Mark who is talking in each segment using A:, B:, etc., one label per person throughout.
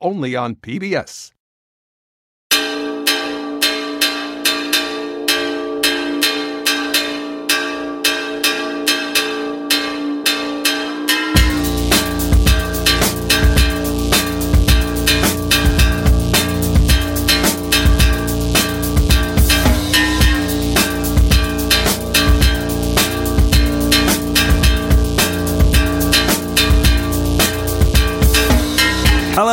A: only on PBS.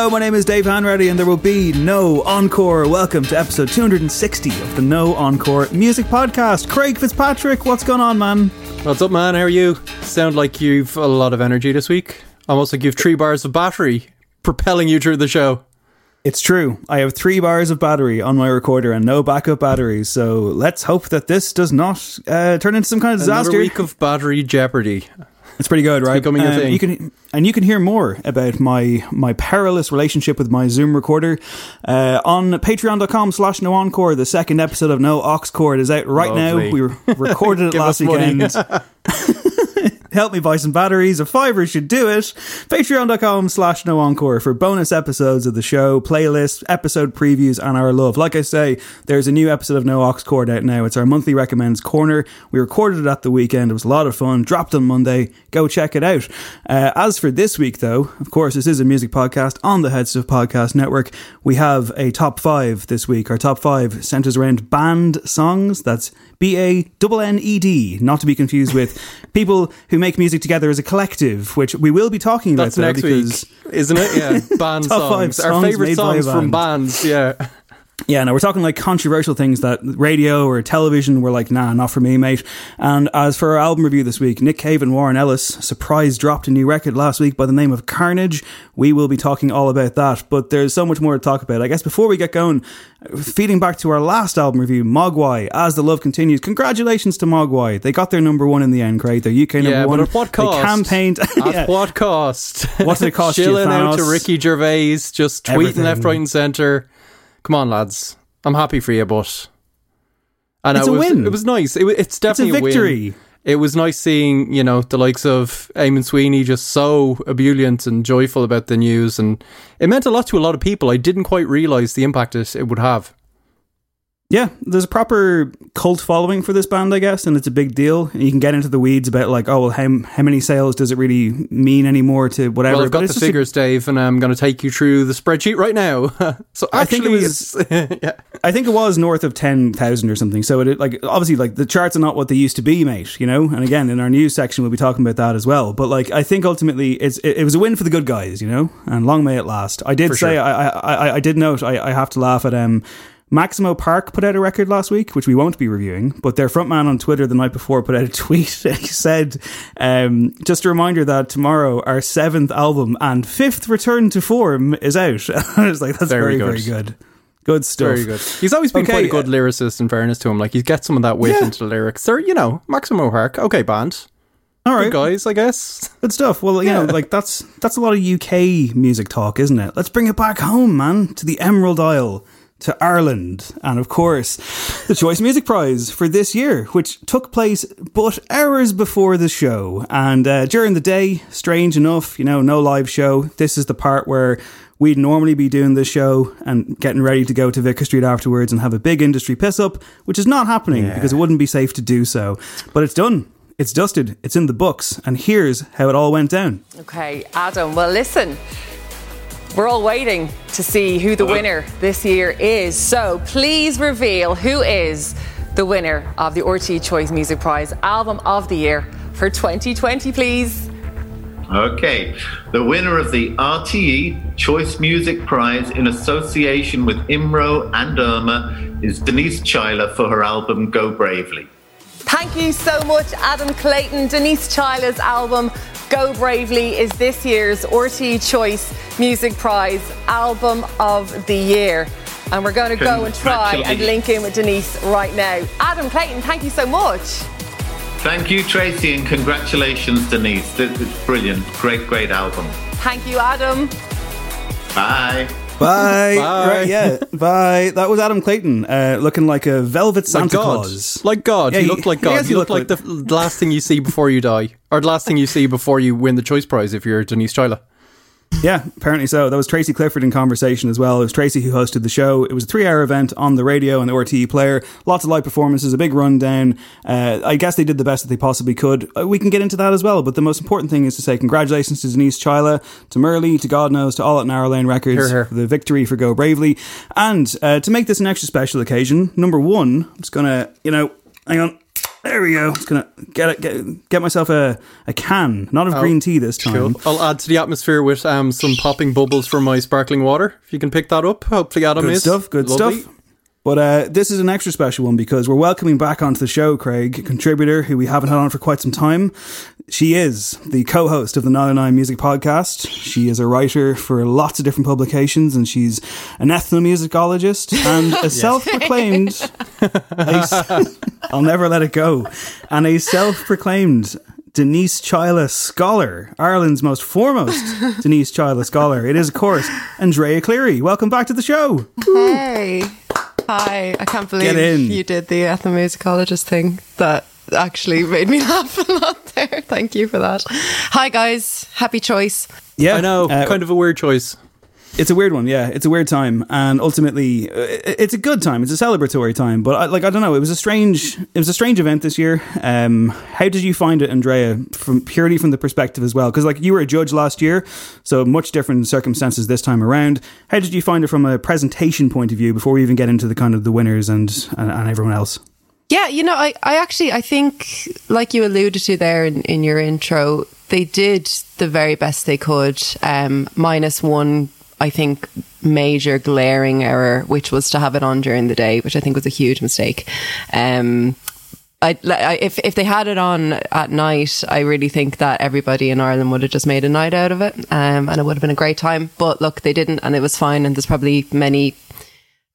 B: Hello, my name is Dave Hanratty, and there will be no encore. Welcome to episode 260 of the No Encore Music Podcast. Craig Fitzpatrick, what's going on, man?
C: What's up, man? How are you? Sound like you've a lot of energy this week. Almost like you've three bars of battery propelling you through the show.
B: It's true. I have three bars of battery on my recorder and no backup batteries. So let's hope that this does not uh, turn into some kind of disaster.
C: Another week of battery jeopardy.
B: It's pretty good, right?
C: becoming a
B: Um,
C: thing.
B: You can and you can hear more about my my perilous relationship with my Zoom recorder uh, on Patreon.com slash No Encore. The second episode of No Aux Cord is out right
C: Lovely.
B: now. We re- recorded it last weekend. Help me buy some batteries. A fiver should do it. Patreon.com slash no encore for bonus episodes of the show, playlists, episode previews, and our love. Like I say, there's a new episode of No Aux Cord out now. It's our monthly recommends corner. We recorded it at the weekend. It was a lot of fun. Dropped on Monday. Go check it out. Uh, as for this week, though, of course, this is a music podcast on the Head Stuff Podcast Network. We have a top five this week. Our top five centers around band songs. That's B A double N E D, not to be confused with people who make music together as a collective, which we will be talking about
C: That's next
B: because
C: week, isn't it? Yeah, band
B: five
C: songs. Our
B: songs
C: favorite songs from bands. Yeah,
B: yeah, no, we're talking like controversial things that radio or television were like, nah, not for me, mate. And as for our album review this week, Nick Cave and Warren Ellis surprise dropped a new record last week by the name of Carnage. We will be talking all about that, but there's so much more to talk about. I guess before we get going, feeding back to our last album review, Mogwai, As the Love Continues. Congratulations to Mogwai. They got their number one in the end, Craig. Their UK number
C: yeah,
B: one.
C: but at what cost?
B: They campaigned.
C: At
B: Yeah.
C: what cost?
B: What did it cost you,
C: Shilling out to Ricky Gervais, just tweeting
B: Everything.
C: left, right, and centre. Come on, lads. I'm happy for you, but know
B: It's
C: it
B: a
C: was,
B: win.
C: It was nice. It, it's definitely
B: victory.
C: win. It was nice seeing you know the likes of Eamon Sweeney just so ebullient and joyful about the news, and it meant a lot to a lot of people. I didn't quite realise the impact it, it would have.
B: Yeah, there's a proper cult following for this band, I guess, and it's a big deal. And you can get into the weeds about like, oh well, how how many sales does it really mean anymore to whatever?
C: Well, I've got the figures, a, Dave, and I'm going to take you through the spreadsheet right now. so
B: I think it was, yeah. I think it was north of ten thousand or something. So it like obviously like the charts are not what they used to be, mate. You know, and again in our news section we'll be talking about that as well. But like I think ultimately it's it, it was a win for the good guys, you know, and long may it last. I did for say sure. I, I I did note I, I have to laugh at um Maximo Park put out a record last week, which we won't be reviewing, but their frontman on Twitter the night before put out a tweet. he said, um, just a reminder that tomorrow our seventh album and fifth return to form is out. I was like, that's very, very good. Very good. Good stuff.
C: Very good. He's always been okay, quite a good lyricist, in fairness to him. Like, he gets some of that wit yeah. into the lyrics. They're, you know, Maximo Park, okay, band. All right, good guys, I guess.
B: Good stuff. Well, you yeah. know, like that's that's a lot of UK music talk, isn't it? Let's bring it back home, man, to the Emerald Isle to Ireland, and of course, the Choice Music Prize for this year, which took place but hours before the show. And uh, during the day, strange enough, you know, no live show. This is the part where we'd normally be doing this show and getting ready to go to Vicar Street afterwards and have a big industry piss up, which is not happening yeah. because it wouldn't be safe to do so. But it's done. It's dusted. It's in the books. And here's how it all went down.
D: Okay, Adam. Well, listen. We're all waiting to see who the winner this year is. So please reveal who is the winner of the RTE Choice Music Prize Album of the Year for 2020, please.
E: Okay, the winner of the RTE Choice Music Prize in association with IMRO and IRMA is Denise Chaila for her album Go Bravely.
D: Thank you so much, Adam Clayton. Denise Chaila's album Go Bravely is this year's RTE Choice Music Prize Album of the Year. And we're going to go and try and link in with Denise right now. Adam Clayton, thank you so much.
E: Thank you, Tracy, and congratulations, Denise. This is brilliant. Great, great album.
D: Thank you, Adam.
E: Bye.
B: Bye. Bye. Right, yeah. Bye. That was Adam Clayton, uh, looking like a velvet Santa like Claus.
C: Like God. Yeah, he looked like God. He, he looked, looked like, like the last thing you see before you die, or the last thing you see before you win the Choice Prize if you're Denise Chaila.
B: Yeah, apparently so. That was Tracy Clifford in conversation as well. It was Tracy who hosted the show. It was a three hour event on the radio and the RTE player. Lots of live performances, a big rundown. Uh, I guess they did the best that they possibly could. Uh, we can get into that as well. But the most important thing is to say congratulations to Denise Chaila, to MuRli, to God knows, to all at Narrow Lane Records here, here. for the victory for Go Bravely. And uh, to make this an extra special occasion, number one, I'm just going to, you know, hang on. There we go. Just gonna get it, get, get myself a, a can, not of oh, green tea this time. Cool.
C: I'll add to the atmosphere with um, some popping bubbles from my sparkling water. If you can pick that up, hopefully Adam
B: good
C: is Good
B: stuff. Good Lovely. stuff. But uh, this is an extra special one because we're welcoming back onto the show Craig, a contributor who we haven't had on for quite some time. She is the co host of the 909 Music Podcast. She is a writer for lots of different publications and she's an ethnomusicologist and a self proclaimed. I'll never let it go. And a self proclaimed Denise Chaila Scholar, Ireland's most foremost Denise Chaila Scholar. It is, of course, Andrea Cleary. Welcome back to the show.
F: Hey. Hi, I can't believe you did the ethnomusicologist thing. That actually made me laugh a lot there. Thank you for that. Hi, guys. Happy choice.
C: Yeah, I know. Uh, kind of a weird choice.
B: It's a weird one, yeah. It's a weird time, and ultimately, uh, it's a good time. It's a celebratory time, but I, like I don't know. It was a strange, it was a strange event this year. Um, how did you find it, Andrea? From purely from the perspective as well, because like you were a judge last year, so much different circumstances this time around. How did you find it from a presentation point of view before we even get into the kind of the winners and and, and everyone else?
F: Yeah, you know, I, I actually I think like you alluded to there in, in your intro, they did the very best they could. Um, minus one I think, major glaring error, which was to have it on during the day, which I think was a huge mistake. Um, I, I, if if they had it on at night, I really think that everybody in Ireland would have just made a night out of it, um, and it would have been a great time. But look, they didn't, and it was fine. And there's probably many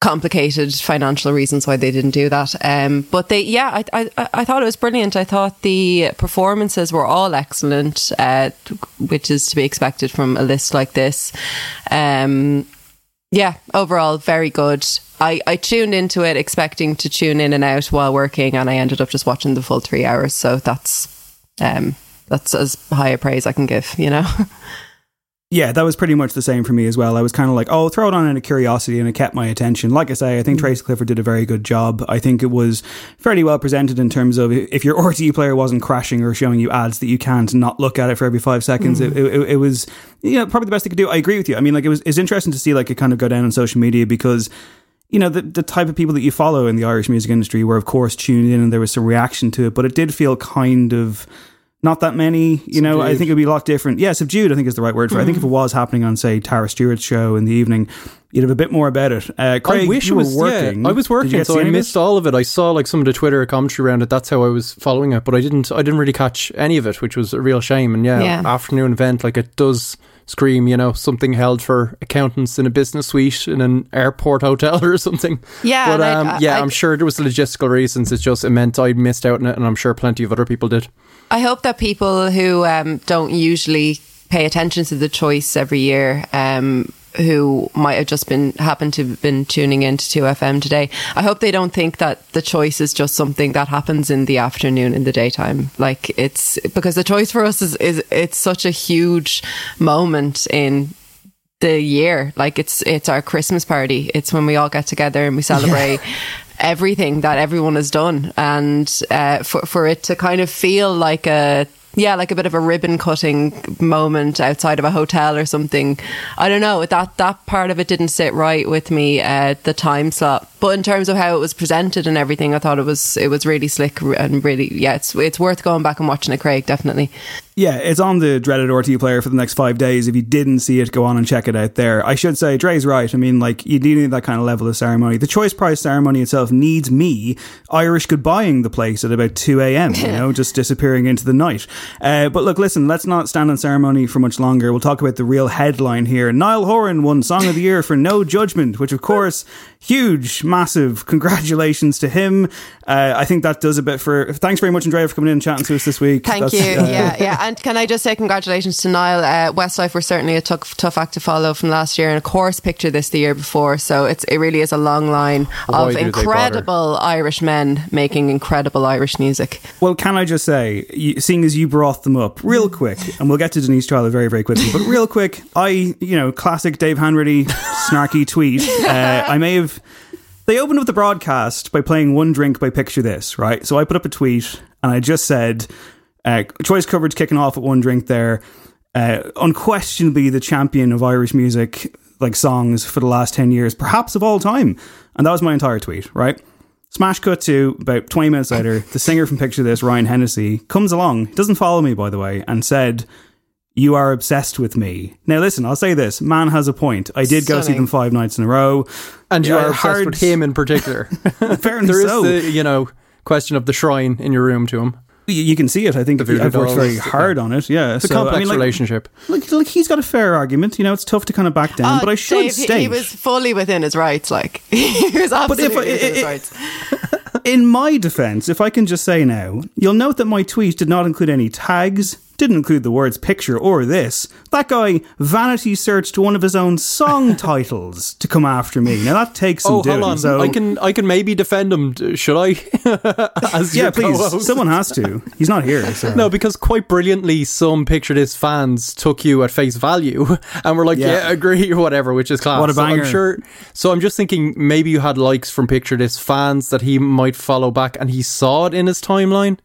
F: complicated financial reasons why they didn't do that. Um, but they, yeah, I, I, I thought it was brilliant. I thought the performances were all excellent, uh, which is to be expected from a list like this. Um, yeah, overall, very good. I, I tuned into it expecting to tune in and out while working, and I ended up just watching the full three hours. So that's um, that's as high a praise I can give, you know.
B: Yeah, that was pretty much the same for me as well. I was kind of like, oh, throw it on in a curiosity, and it kept my attention. Like I say, I think mm. Tracy Clifford did a very good job. I think it was fairly well presented in terms of if your RTE player wasn't crashing or showing you ads that you can't not look at it for every five seconds, mm. it, it, it, was you know probably the best they could do. I agree with you. I mean, like it was it's interesting to see like it kind of go down on social media because you know the the type of people that you follow in the Irish music industry were of course tuned in and there was some reaction to it, but it did feel kind of not that many. You subdued. know, I think it'd be a lot different. Yeah, subdued. I think is the right word for. it. I think if it was happening on, say, Tara Stewart's show in the evening, you'd have a bit more about it. Uh, Craig,
C: I wish
B: you
C: it was
B: working.
C: Yeah, I was working, so I missed all of it. I saw like some of the Twitter commentary around it. That's how I was following it, but I didn't. I didn't really catch any of it, which was a real shame. And yeah, yeah. afternoon event like it does scream, you know, something held for accountants in a business suite in an airport hotel or something.
F: Yeah,
C: but um, I, I, yeah, I, am sure there was logistical reasons. It's just it meant I missed out on it, and I'm sure plenty of other people did.
F: I hope that people who um, don't usually pay attention to the choice every year um, who might have just been happened to have been tuning into 2FM today. I hope they don't think that the choice is just something that happens in the afternoon in the daytime. Like it's because the choice for us is, is it's such a huge moment in the year. Like it's it's our Christmas party. It's when we all get together and we celebrate yeah. everything that everyone has done, and uh, for for it to kind of feel like a yeah, like a bit of a ribbon cutting moment outside of a hotel or something. I don't know. That that part of it didn't sit right with me at uh, the time slot. But in terms of how it was presented and everything, I thought it was it was really slick and really yeah, it's it's worth going back and watching it, Craig. Definitely.
B: Yeah, it's on the dreaded RTE player for the next five days. If you didn't see it, go on and check it out there. I should say, Dre's right. I mean, like, you need that kind of level of ceremony. The Choice Prize ceremony itself needs me Irish goodbying the place at about 2 a.m., you know, just disappearing into the night. Uh, but look, listen, let's not stand on ceremony for much longer. We'll talk about the real headline here. Niall Horan won Song of the Year for No Judgment, which, of course, huge, massive congratulations to him. Uh, I think that does a bit for. Thanks very much, Andrea, for coming in and chatting to us this week.
F: Thank That's, you. Uh, yeah, yeah. And can I just say congratulations to Niall? Uh, Westlife were certainly a tough, tough act to follow from last year, and of course, picture this the year before. So it's it really is a long line of incredible Irish men making incredible Irish music.
B: Well, can I just say, seeing as you brought them up real quick, and we'll get to Denise Chaila very, very quickly, but real quick, I, you know, classic Dave Hanratty snarky tweet. Uh, I may have they opened up the broadcast by playing One Drink by Picture This, right? So I put up a tweet and I just said, uh, choice coverage kicking off at One Drink there. Uh, unquestionably the champion of Irish music, like songs for the last 10 years, perhaps of all time. And that was my entire tweet, right? Smash cut to about 20 minutes later, the singer from Picture This, Ryan Hennessy, comes along, doesn't follow me, by the way, and said, you are obsessed with me. Now, listen, I'll say this. Man has a point. I did Stunning. go see them five nights in a row.
C: And you are obsessed hard... with him in particular.
B: Fair
C: there
B: so.
C: is the, you know, question of the shrine in your room to him.
B: You can see it. I think I've worked very hard on it. Yeah,
C: it's so, a complex I mean, like, relationship.
B: Like, like, he's got a fair argument. You know, it's tough to kind of back down. Uh, but I should
F: Dave,
B: state
F: he was fully within his rights. Like he was absolutely but if, within it, his rights.
B: in my defense, if I can just say now, you'll note that my tweet did not include any tags, didn't include the words picture or this. That guy vanity searched one of his own song titles to come after me. Now that takes some
C: oh,
B: doing.
C: Hold on.
B: So
C: I can I can maybe defend him. Should I?
B: yeah, please. Co-host? Someone has to. He's not here. So.
C: No, because quite brilliantly, some picture this fans took you at face value and were like, yeah, yeah agree or whatever, which is class.
B: What a banger.
C: So I'm sure. So I'm just thinking maybe you had likes from picture this fans that he might follow back, and he saw it in his timeline.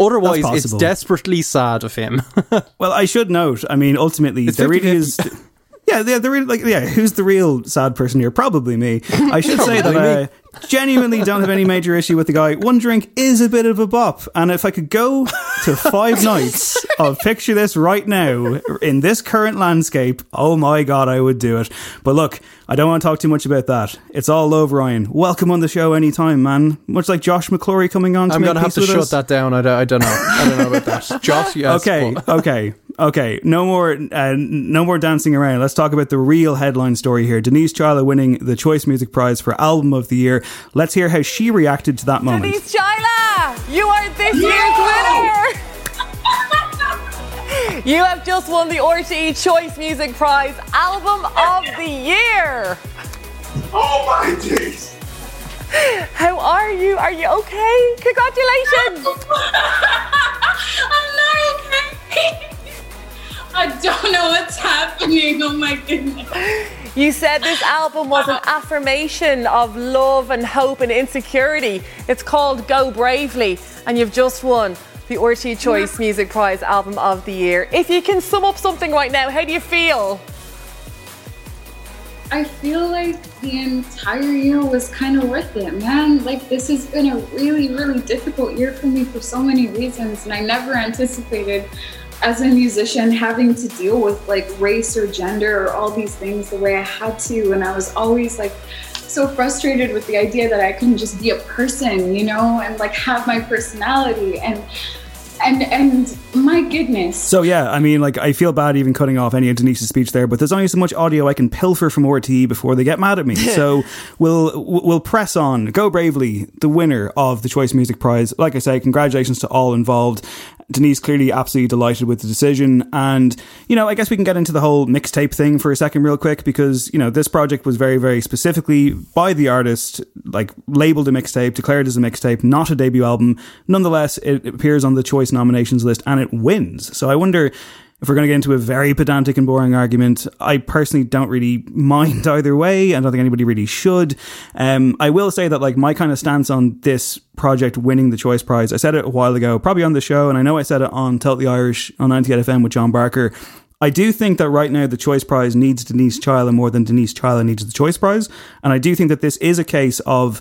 C: Otherwise, it's desperately sad of him.
B: well, I should note. I mean, ultimately, it's there really is. Yeah, they're, they're like yeah. Who's the real sad person here? Probably me. I should say that I genuinely don't have any major issue with the guy. One drink is a bit of a bop, and if I could go to five nights of picture this right now in this current landscape, oh my god, I would do it. But look, I don't want to talk too much about that. It's all love, Ryan. Welcome on the show anytime, man. Much like Josh McClory coming on. To
C: I'm gonna have to shut
B: us.
C: that down. I don't, I don't know. I don't know about that. Josh, yes.
B: Okay, okay, okay. No more, uh, no more dancing around. Let's talk about the real headline story here. Denise Chaila winning the Choice Music Prize for Album of the Year. Let's hear how she reacted to that moment.
D: Denise Chaila, you are this year's winner. You have just won the RTE Choice Music Prize Album of the Year.
G: Oh my days!
D: How are you? Are you okay? Congratulations!
G: I'm not okay.
H: I don't know what's happening. Oh my goodness.
D: You said this album was an affirmation of love and hope and insecurity. It's called Go Bravely, and you've just won the RTÉ Choice Music Prize Album of the Year. If you can sum up something right now, how do you feel?
H: I feel like the entire year was kind of worth it, man. Like, this has been a really, really difficult year for me for so many reasons, and I never anticipated as a musician having to deal with like race or gender or all these things the way I had to. And I was always like, so frustrated with the idea that I couldn't just be a person, you know, and like have my personality. And and and my goodness.
B: So yeah, I mean, like I feel bad even cutting off any of Denise's speech there, but there's only so much audio I can pilfer from RTÉ before they get mad at me. so we'll we'll press on. Go bravely, the winner of the Choice Music Prize. Like I say, congratulations to all involved. Denise clearly absolutely delighted with the decision. And, you know, I guess we can get into the whole mixtape thing for a second, real quick, because, you know, this project was very, very specifically by the artist, like labeled a mixtape, declared as a mixtape, not a debut album. Nonetheless, it appears on the choice nominations list and it wins. So I wonder if we're going to get into a very pedantic and boring argument, I personally don't really mind either way. And I don't think anybody really should. Um, I will say that like my kind of stance on this project winning the Choice Prize, I said it a while ago, probably on the show, and I know I said it on Totally Irish on 98 FM with John Barker. I do think that right now the Choice Prize needs Denise Chaila more than Denise Chaila needs the Choice Prize. And I do think that this is a case of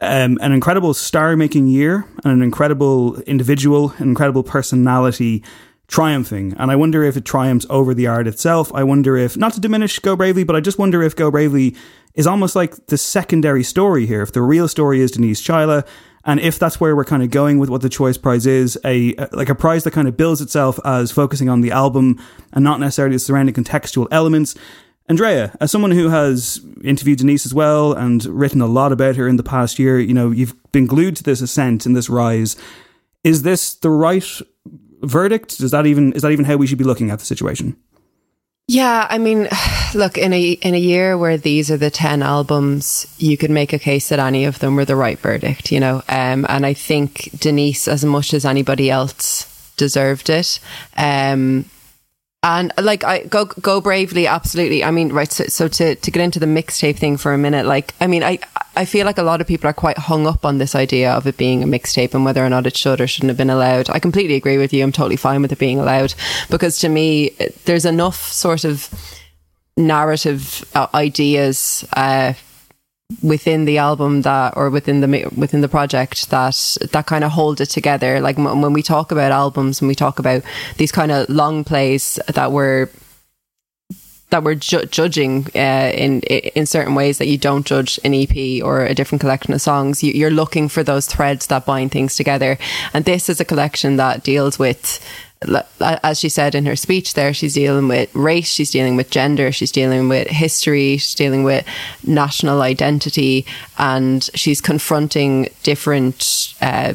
B: um, an incredible star making year and an incredible individual, an incredible personality triumphing. And I wonder if it triumphs over the art itself. I wonder if, not to diminish Go Bravely, but I just wonder if Go Bravely is almost like the secondary story here. If the real story is Denise Chaila, and if that's where we're kind of going with what the choice prize is, a like a prize that kind of builds itself as focusing on the album and not necessarily the surrounding contextual elements. Andrea, as someone who has interviewed Denise as well and written a lot about her in the past year, you know, you've been glued to this ascent and this rise. Is this the right verdict? Does that even is that even how we should be looking at the situation?
F: Yeah, I mean, look in a in a year where these are the ten albums, you could make a case that any of them were the right verdict, you know. Um, and I think Denise, as much as anybody else, deserved it. Um, and like I go go bravely, absolutely. I mean, right. So, so to to get into the mixtape thing for a minute, like I mean, I I feel like a lot of people are quite hung up on this idea of it being a mixtape and whether or not it should or shouldn't have been allowed. I completely agree with you. I'm totally fine with it being allowed because to me, there's enough sort of narrative uh, ideas uh, within the album that or within the within the project that that kind of hold it together like when we talk about albums and we talk about these kind of long plays that were that we're ju- judging uh, in in certain ways that you don't judge an EP or a different collection of songs. You, are looking for those threads that bind things together, and this is a collection that deals with as she said in her speech there, she's dealing with race, she's dealing with gender, she's dealing with history, she's dealing with national identity, and she's confronting different uh,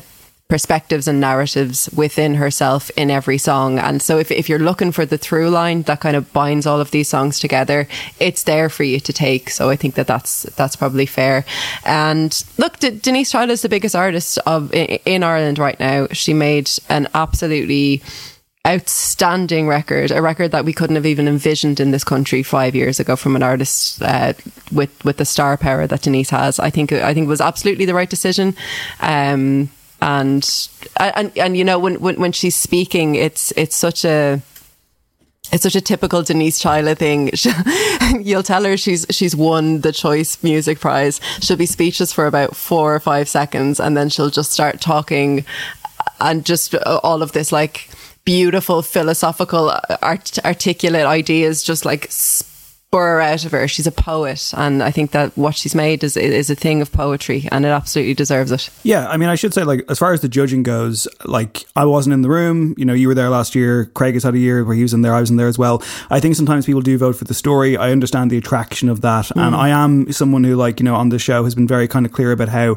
F: perspectives and narratives within herself in every song. And so if, if you're looking for the through line that kind of binds all of these songs together, it's there for you to take. So I think that that's, that's probably fair. And look, Denise Chaila is the biggest artist of in, in Ireland right now. She made an absolutely outstanding record, a record that we couldn't have even envisioned in this country five years ago from an artist uh, with with the star power that Denise has. I think I think it was absolutely the right decision. Um, and and and you know when when when she's speaking, it's it's such a it's such a typical Denise Chaila thing. You'll tell her she's she's won the Choice Music Prize. She'll be speechless for about four or five seconds, and then she'll just start talking, and just all of this like beautiful philosophical uh, art- articulate ideas just like spur out of her. She's a poet and i think that what she's made is is a thing of poetry and it absolutely deserves it.
B: Yeah i mean i should say like as far as the judging goes like i wasn't in the room. You know you were there last year. Craig has had a year where he was in there. I was in there as well. I think sometimes people do vote for the story. I understand the attraction of that mm. and i am someone who like you know on the show has been very kind of clear about how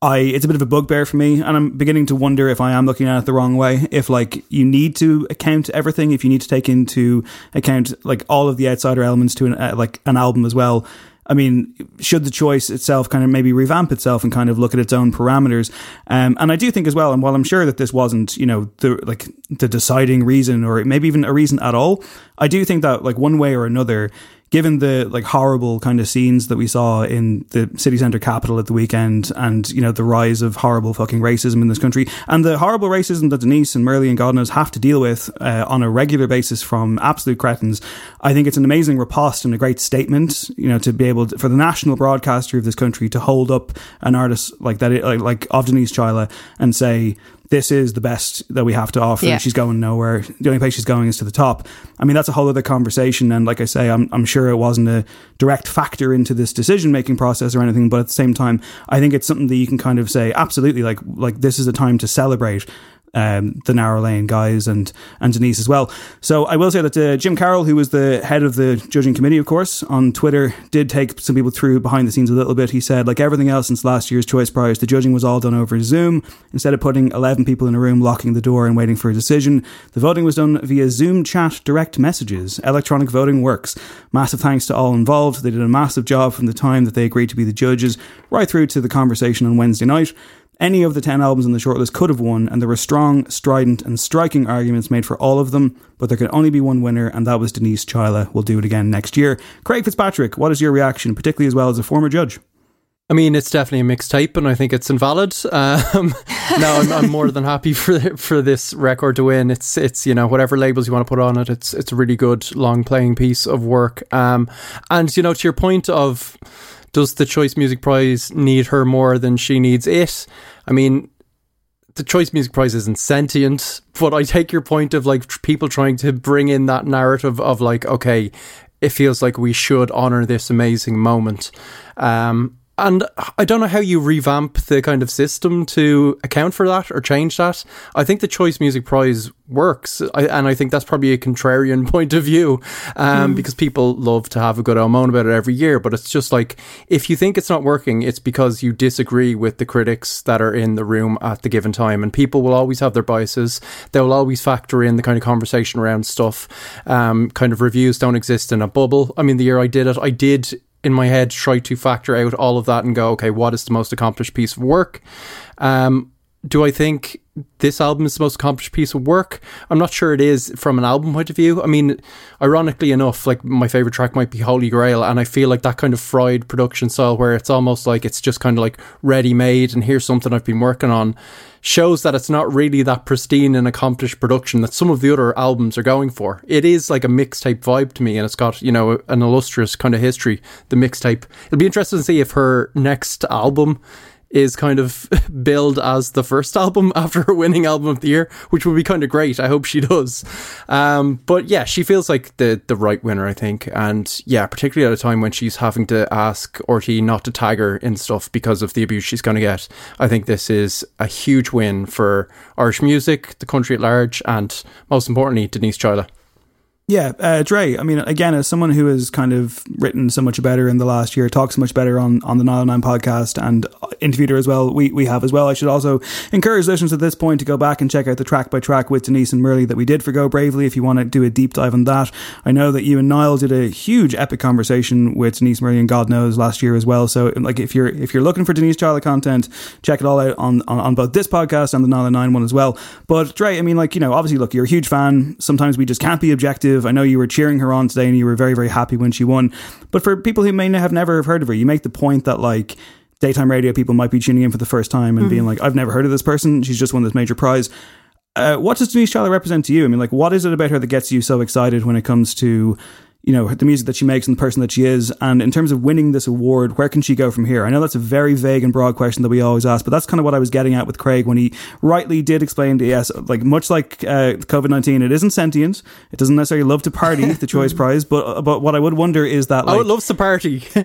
B: I it's a bit of a bugbear for me, and I'm beginning to wonder if I am looking at it the wrong way. If like you need to account everything, if you need to take into account like all of the outsider elements to an uh, like an album as well. I mean, should the choice itself kind of maybe revamp itself and kind of look at its own parameters? Um, and I do think as well, and while I'm sure that this wasn't, you know, the like the deciding reason or maybe even a reason at all, I do think that like one way or another, given the like horrible kind of scenes that we saw in the city centre capital at the weekend and you know the rise of horrible fucking racism in this country and the horrible racism that Denise and MuRli and God knows have to deal with uh, on a regular basis from absolute cretins I think it's an amazing riposte and a great statement you know to be able to, for the national broadcaster of this country to hold up an artist like that like, like of Denise Chaila and say this is the best that we have to offer. Yeah. She's going nowhere. The only place she's going is to the top. I mean, that's a whole other conversation. And like I say, I'm, I'm sure it wasn't a direct factor into this decision making process or anything. But at the same time, I think it's something that you can kind of say, absolutely, like, like this is a time to celebrate um, the narrow lane guys and and Denise as well. So I will say that uh, Jim Carroll, who was the head of the judging committee, of course, on Twitter, did take some people through behind the scenes a little bit. He said, like everything else since last year's Choice Prize, the judging was all done over Zoom. Instead of putting eleven people in a room, locking the door, and waiting for a decision, the voting was done via Zoom chat, direct messages. Electronic voting works. Massive thanks to all involved. They did a massive job from the time that they agreed to be the judges right through to the conversation on Wednesday night. Any of the 10 albums on the shortlist could have won, and there were strong, strident, and striking arguments made for all of them, but there could only be one winner, and that was Denise Chaila. We'll do it again next year. Craig Fitzpatrick, what is your reaction, particularly as well as a former judge?
C: I mean, it's definitely a mixtape, and I think it's invalid. Um, no, I'm, I'm, more than happy for for this record to win. It's it's you know whatever labels you want to put on it. It's it's a really good long playing piece of work. Um, and you know to your point of does the Choice Music Prize need her more than she needs it? I mean, the Choice Music Prize isn't sentient, but I take your point of like people trying to bring in that narrative of like, okay, it feels like we should honor this amazing moment. Um, and I don't know how you revamp the kind of system to account for that or change that. I think the Choice Music Prize works, I, and I think that's probably a contrarian point of view, um, mm. because people love to have a good old moan about it every year. But it's just like if you think it's not working, it's because you disagree with the critics that are in the room at the given time, and people will always have their biases. They will always factor in the kind of conversation around stuff. Um, kind of reviews don't exist in a bubble. I mean, the year I did it, I did in my head try to factor out all of that and go, okay, what is the most accomplished piece of work? Um, do I think this album is the most accomplished piece of work? I'm not sure it is from an album point of view. I mean, ironically enough, like my favorite track might be Holy Grail, and I feel like that kind of fried production style where it's almost like it's just kind of like ready made and here's something I've been working on shows that it's not really that pristine and accomplished production that some of the other albums are going for. It is like a mixtape vibe to me, and it's got, you know, an illustrious kind of history, the mixtape. It'll be interesting to see if her next album is kind of billed as the first album after her winning album of the year, which would be kind of great. I hope she does. Um, but yeah, she feels like the the right winner, I think. And yeah, particularly at a time when she's having to ask RTÉ not to tag her in stuff because of the abuse she's going to get. I think this is a huge win for Irish music, the country at large, and most importantly, Denise Chaila.
B: Yeah, uh, Dre. I mean, again, as someone who has kind of written so much better in the last year, talks so much better on, on the Nialler9 podcast, and interviewed her as well. We we have as well. I should also encourage listeners at this point to go back and check out the track by track with Denise and MuRli that we did for Go Bravely. If you want to do a deep dive on that, I know that you and Niall did a huge epic conversation with Denise MuRli and God knows last year as well. So, like, if you're if you're looking for Denise Chaila content, check it all out on, on, on both this podcast and the Nialler9 one as well. But Dre, I mean, like, you know, obviously, look, you're a huge fan. Sometimes we just can't be objective I know you were cheering her on today and you were very, very happy when she won. But for people who may have never have heard of her, you make the point that like daytime radio people might be tuning in for the first time and mm-hmm. being like, I've never heard of this person. She's just won this major prize. Uh, what does Denise Chaila represent to you? I mean, like, what is it about her that gets you so excited when it comes to you know the music that she makes and the person that she is. And in terms of winning this award where can she go from here? I know that's a very vague and broad question that we always ask but that's kind of what i was getting at with craig when he rightly did explain to yes like much like uh, covid-19 it isn't sentient. It doesn't necessarily love to party the choice prize but uh, but what i would wonder is that
C: like, oh it loves to party.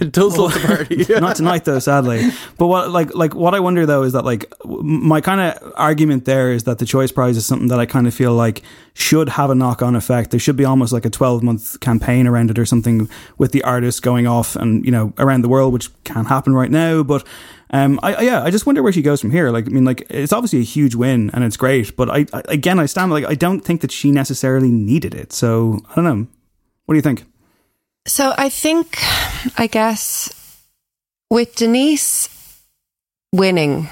C: It does well, love to party.
B: not tonight though sadly. But what like like what i wonder though is that like my kind of argument there is that the choice prize is something that i kind of feel like should have a knock-on effect. There should be almost like a 12 month campaign around it or something with the artist going off and you know around the world, which can't happen right now. But um, I, yeah, I just wonder where she goes from here. Like, I mean, like it's obviously a huge win and it's great, but I, I again, I stand like I don't think that she necessarily needed it. So I don't know. What do you think?
F: So I think, I guess, with Denise winning,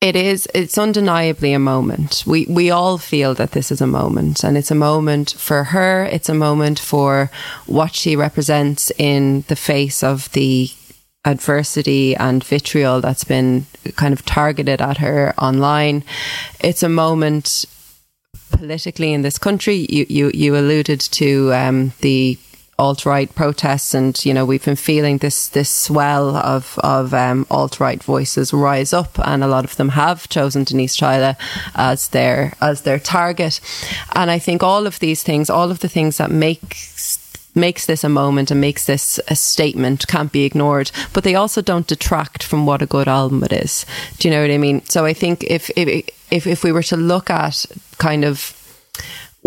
F: it is it's undeniably a moment. We we all feel that this is a moment and it's a moment for her, it's a moment for what she represents in the face of the adversity and vitriol that's been kind of targeted at her online. It's a moment politically in this country. You you you alluded to um, the alt right protests, and you know we've been feeling this this swell of of um, alt right voices rise up, and a lot of them have chosen Denise Chaila as their as their target. And I think all of these things, all of the things that make makes this a moment and makes this a statement can't be ignored but they also don't detract from what a good album it is do you know what i mean so i think if if if, if we were to look at kind of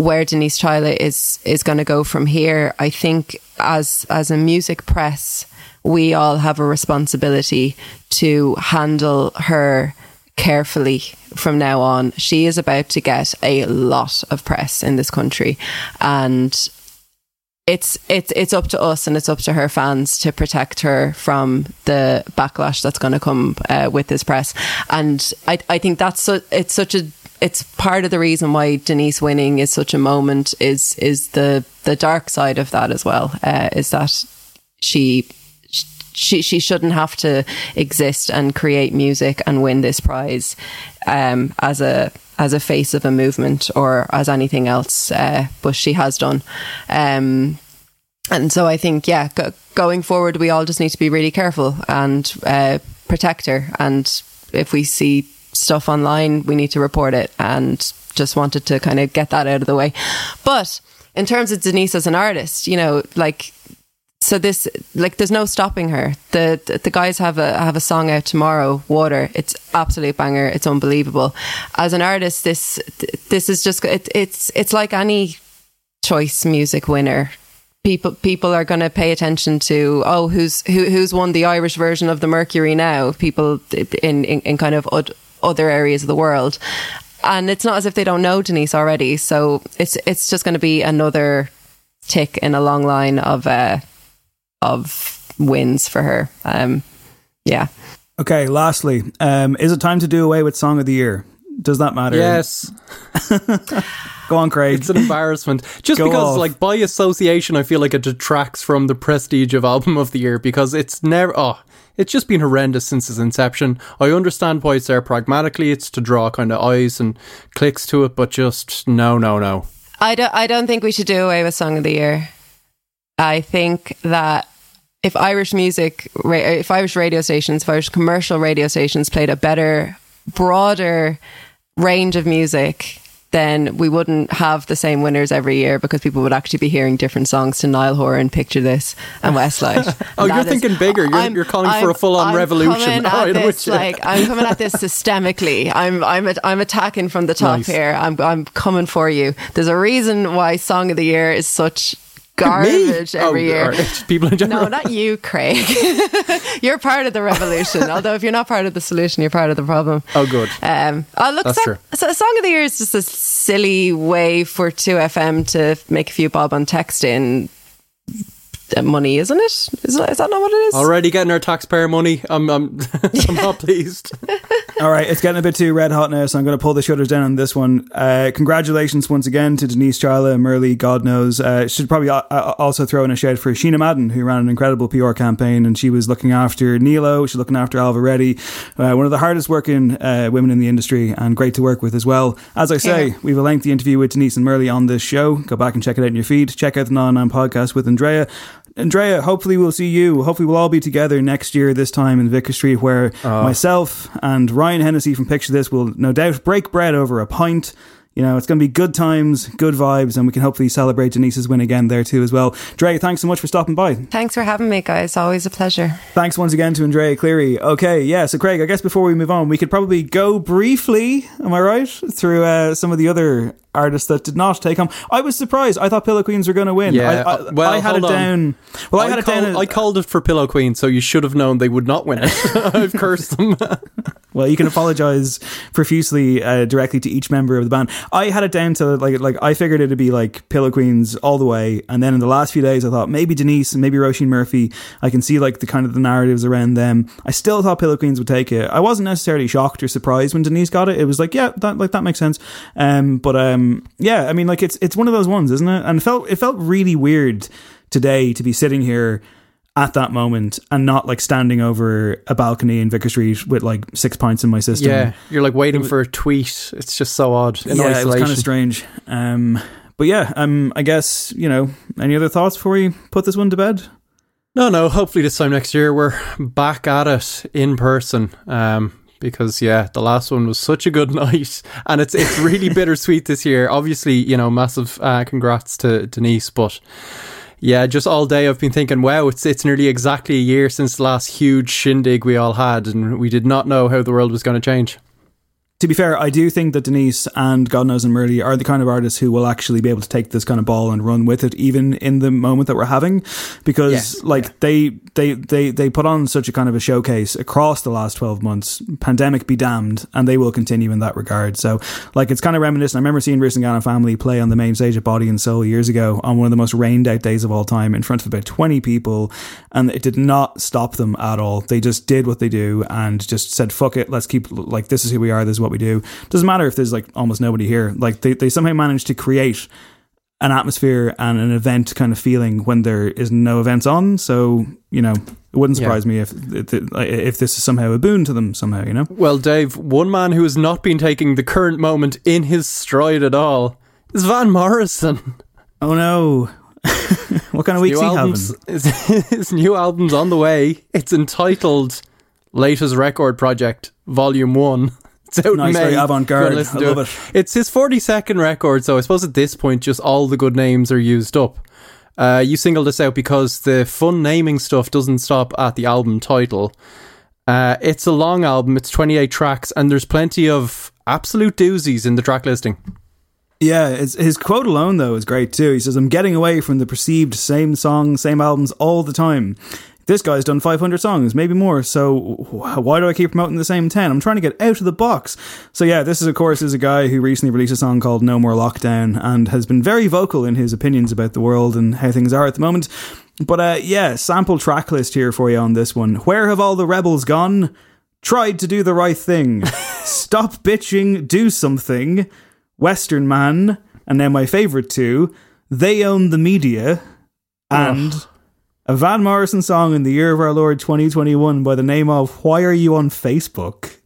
F: where Denise Chaila is is going to go from here. I think as as a music press, we all have a responsibility to handle her carefully from now on. She is about to get a lot of press in this country, and it's it's it's up to us and it's up to her fans to protect her from the backlash that's going to come uh, with this press. And I I think that's so, it's such a it's part of the reason why Denise winning is such a moment is is the the dark side of that as well uh, is that she she she shouldn't have to exist and create music and win this prize um, as a as a face of a movement or as anything else, uh, but she has done. Um, and so I think, yeah, go, going forward, we all just need to be really careful and uh, protect her. And if we see stuff online, we need to report it and just wanted to kind of get that out of the way. But in terms of Denise as an artist, you know, like so this like there's no stopping her. The, the, the guys have a have a song out tomorrow, Water. It's absolute banger. It's unbelievable. As an artist, this this is just it, it's it's like any choice music winner people people are going to pay attention to oh who's who, who's won the Irish version of the Mercury now people in in, in kind of other areas of the world. And it's not as if they don't know Denise already. So it's it's just going to be another tick in a long line of uh, of wins for her. Um, yeah.
B: Okay. Lastly, um, is it time to do away with Song of the Year? Does that matter?
C: Yes.
B: Go on, Craig.
C: It's an embarrassment. Just Go because, off. like, by association, I feel like it detracts from the prestige of Album of the Year because it's never. Oh, it's just been horrendous since its inception. I understand why it's there pragmatically, it's to draw kind of eyes and clicks to it, but just no, no, no.
F: I don't, I don't think we should do away with Song of the Year. I think that if Irish music, if Irish radio stations, if Irish commercial radio stations played a better, broader range of music then we wouldn't have the same winners every year because people would actually be hearing different songs to Niall Horan, Picture This, and Westlife.
C: oh, you're is, thinking bigger. You're, you're calling I'm, for a full-on
F: I'm
C: revolution.
F: Coming oh, at this, like I'm coming at this systemically. I'm I'm I'm attacking from the top nice. here. I'm I'm coming for you. There's a reason why Song of the Year is such garbage every oh, year.
C: People in general.
F: No, not you, Craig. you're part of the revolution. Although if you're not part of the solution, you're part of the problem.
C: Oh, good.
F: Um, oh, look, That's true. So, Song of the Year is just a silly way for 2FM to make a few bob on text in money, isn't it? Is, that, is that not what it is?
C: Already getting our taxpayer money. I'm, I'm, I'm not pleased.
B: All right, it's getting a bit too red hot now, so I'm going to pull the shutters down on this one. Uh, congratulations once again to Denise Chaila, MuRli, God knows. Uh, should probably also throw in a shout for Sheena Madden, who ran an incredible PR campaign, and she was looking after Nilo, she's looking after Reddy, uh, one of the hardest working uh, women in the industry, and great to work with as well. As I say, yeah. we have a lengthy interview with Denise and MuRli on this show. Go back and check it out in your feed. Check out the Non podcast with Andrea. Andrea, hopefully we'll see you. Hopefully we'll all be together next year, this time in Vicar Street, where oh. myself and Ryan Hennessy from Picture This will no doubt break bread over a pint you know, it's going to be good times, good vibes, and we can hopefully celebrate Denise's win again there too as well. Dre, thanks so much for stopping by.
F: Thanks for having me, guys. Always a pleasure.
B: Thanks once again to Andrea Cleary. Okay, yeah, so Craig, I guess before we move on, we could probably go briefly, am I right, through uh, some of the other artists that did not take home. I was surprised. I thought Pillow Queens were going to win.
C: Yeah,
B: I,
C: I, well,
B: I had it
C: on.
B: down. Well, I, I had
C: call,
B: it down.
C: I called it for Pillow Queen, so you should have known they would not win it. I've cursed them.
B: Well, you can apologize profusely uh, directly to each member of the band. I had it down to like like I figured it'd be like Pillow Queens all the way, and then in the last few days, I thought maybe Denise and maybe Roisin Murphy. I can see like the kind of the narratives around them. I still thought Pillow Queens would take it. I wasn't necessarily shocked or surprised when Denise got it. It was like yeah, that like that makes sense. Um, but um, yeah, I mean like it's it's one of those ones, isn't it? And it felt it felt really weird today to be sitting here at that moment and not like standing over a balcony in Vicar Street with like six pints in my system.
C: Yeah, you're like waiting for a tweet. It's just so odd.
B: yeah, isolation. it was kind of strange. Um, but yeah, um, I guess you know. Any other thoughts before we put this one to bed?
C: No, no. Hopefully, this time next year we're back at it in person. Um, because yeah, the last one was such a good night, and it's it's really bittersweet this year. Obviously, you know, massive uh, congrats to Denise, but yeah, just all day I've been thinking, wow, it's it's nearly exactly a year since the last huge shindig we all had, and we did not know how the world was going to change
B: to be fair, I do think that Denise and God knows and MuRli are the kind of artists who will actually be able to take this kind of ball and run with it, even in the moment that we're having, because yes, like yeah. they they they they put on such a kind of a showcase across the last twelve months. Pandemic be damned, and they will continue in that regard. So, like, it's kind of reminiscent. I remember seeing Rusangano Family play on the main stage at Body and Soul years ago on one of the most rained out days of all time in front of about twenty people, and it did not stop them at all. They just did what they do and just said, "Fuck it, let's keep like this is who we are. This is what." What we do. Doesn't matter if there's like almost nobody here. Like they, they somehow manage to create an atmosphere and an event kind of feeling when there is no events on. So you know, it wouldn't surprise yeah. me if if this is somehow a boon to them somehow. You know.
C: Well, Dave, one man who has not been taking the current moment in his stride at all is Van Morrison.
B: Oh no. what kind of weeks he having? His,
C: his new album's on the way. It's entitled Latest Record Project Volume 1.
B: It's out nice, very avant-garde. I love it. it.
C: It's his 42nd record, so I suppose at this point, just all the good names are used up. Uh, you singled this out because the fun naming stuff doesn't stop at the album title. Uh, it's a long album, it's 28 tracks, and there's plenty of absolute doozies in the track listing.
B: Yeah, his quote alone though is great too. He says, "I'm getting away from the perceived same songs, same albums all the time this guy's done 500 songs, maybe more. So why do I keep promoting the same 10? I'm trying to get out of the box. So yeah, this is of course is a guy who recently released a song called No More Lockdown and has been very vocal in his opinions about the world and how things are at the moment. But uh, yeah, sample track list here for you on this one. Where have all the rebels gone? Tried to do the right thing. Stop bitching, do something. Western Man, and now my favorite two. They own the media, and a Van Morrison song in the year of our Lord 2021 by the name of Why Are You on Facebook?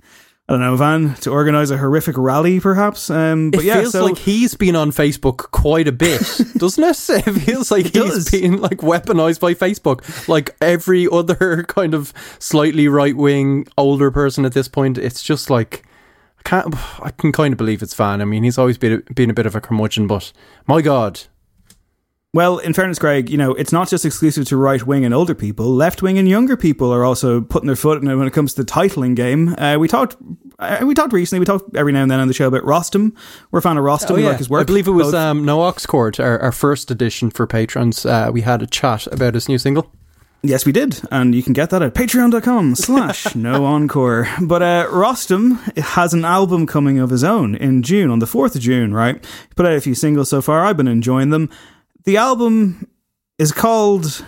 B: I don't know, Van, to organise a horrific rally, perhaps. Um, but
C: it
B: yeah,
C: feels
B: so,
C: like he's been on Facebook quite a bit, doesn't it? It feels like it he's been like weaponized by Facebook, like every other kind of slightly right wing older person at this point. It's just like I can't, I can kind of believe it's Van. I mean, he's always been been a bit of a curmudgeon, but my God,
B: well, in fairness, Greg, you know, it's not just exclusive to right wing and older people. Left wing and younger people are also putting their foot in it when it comes to the titling game. Uh, we talked, uh, we talked recently. We talked every now and then on the show about Rostam. We're a fan of Rostam. Oh, yeah. like his work. I
C: believe it was um, No Aux our, our, first edition for patrons. Uh, we had a chat about his new single.
B: Yes, we did. And you can get that at patreon.com slash no encore. But uh, Rostam has an album coming of his own in June, on the 4th of June, right? He put out a few singles so far. I've been enjoying them. The album is called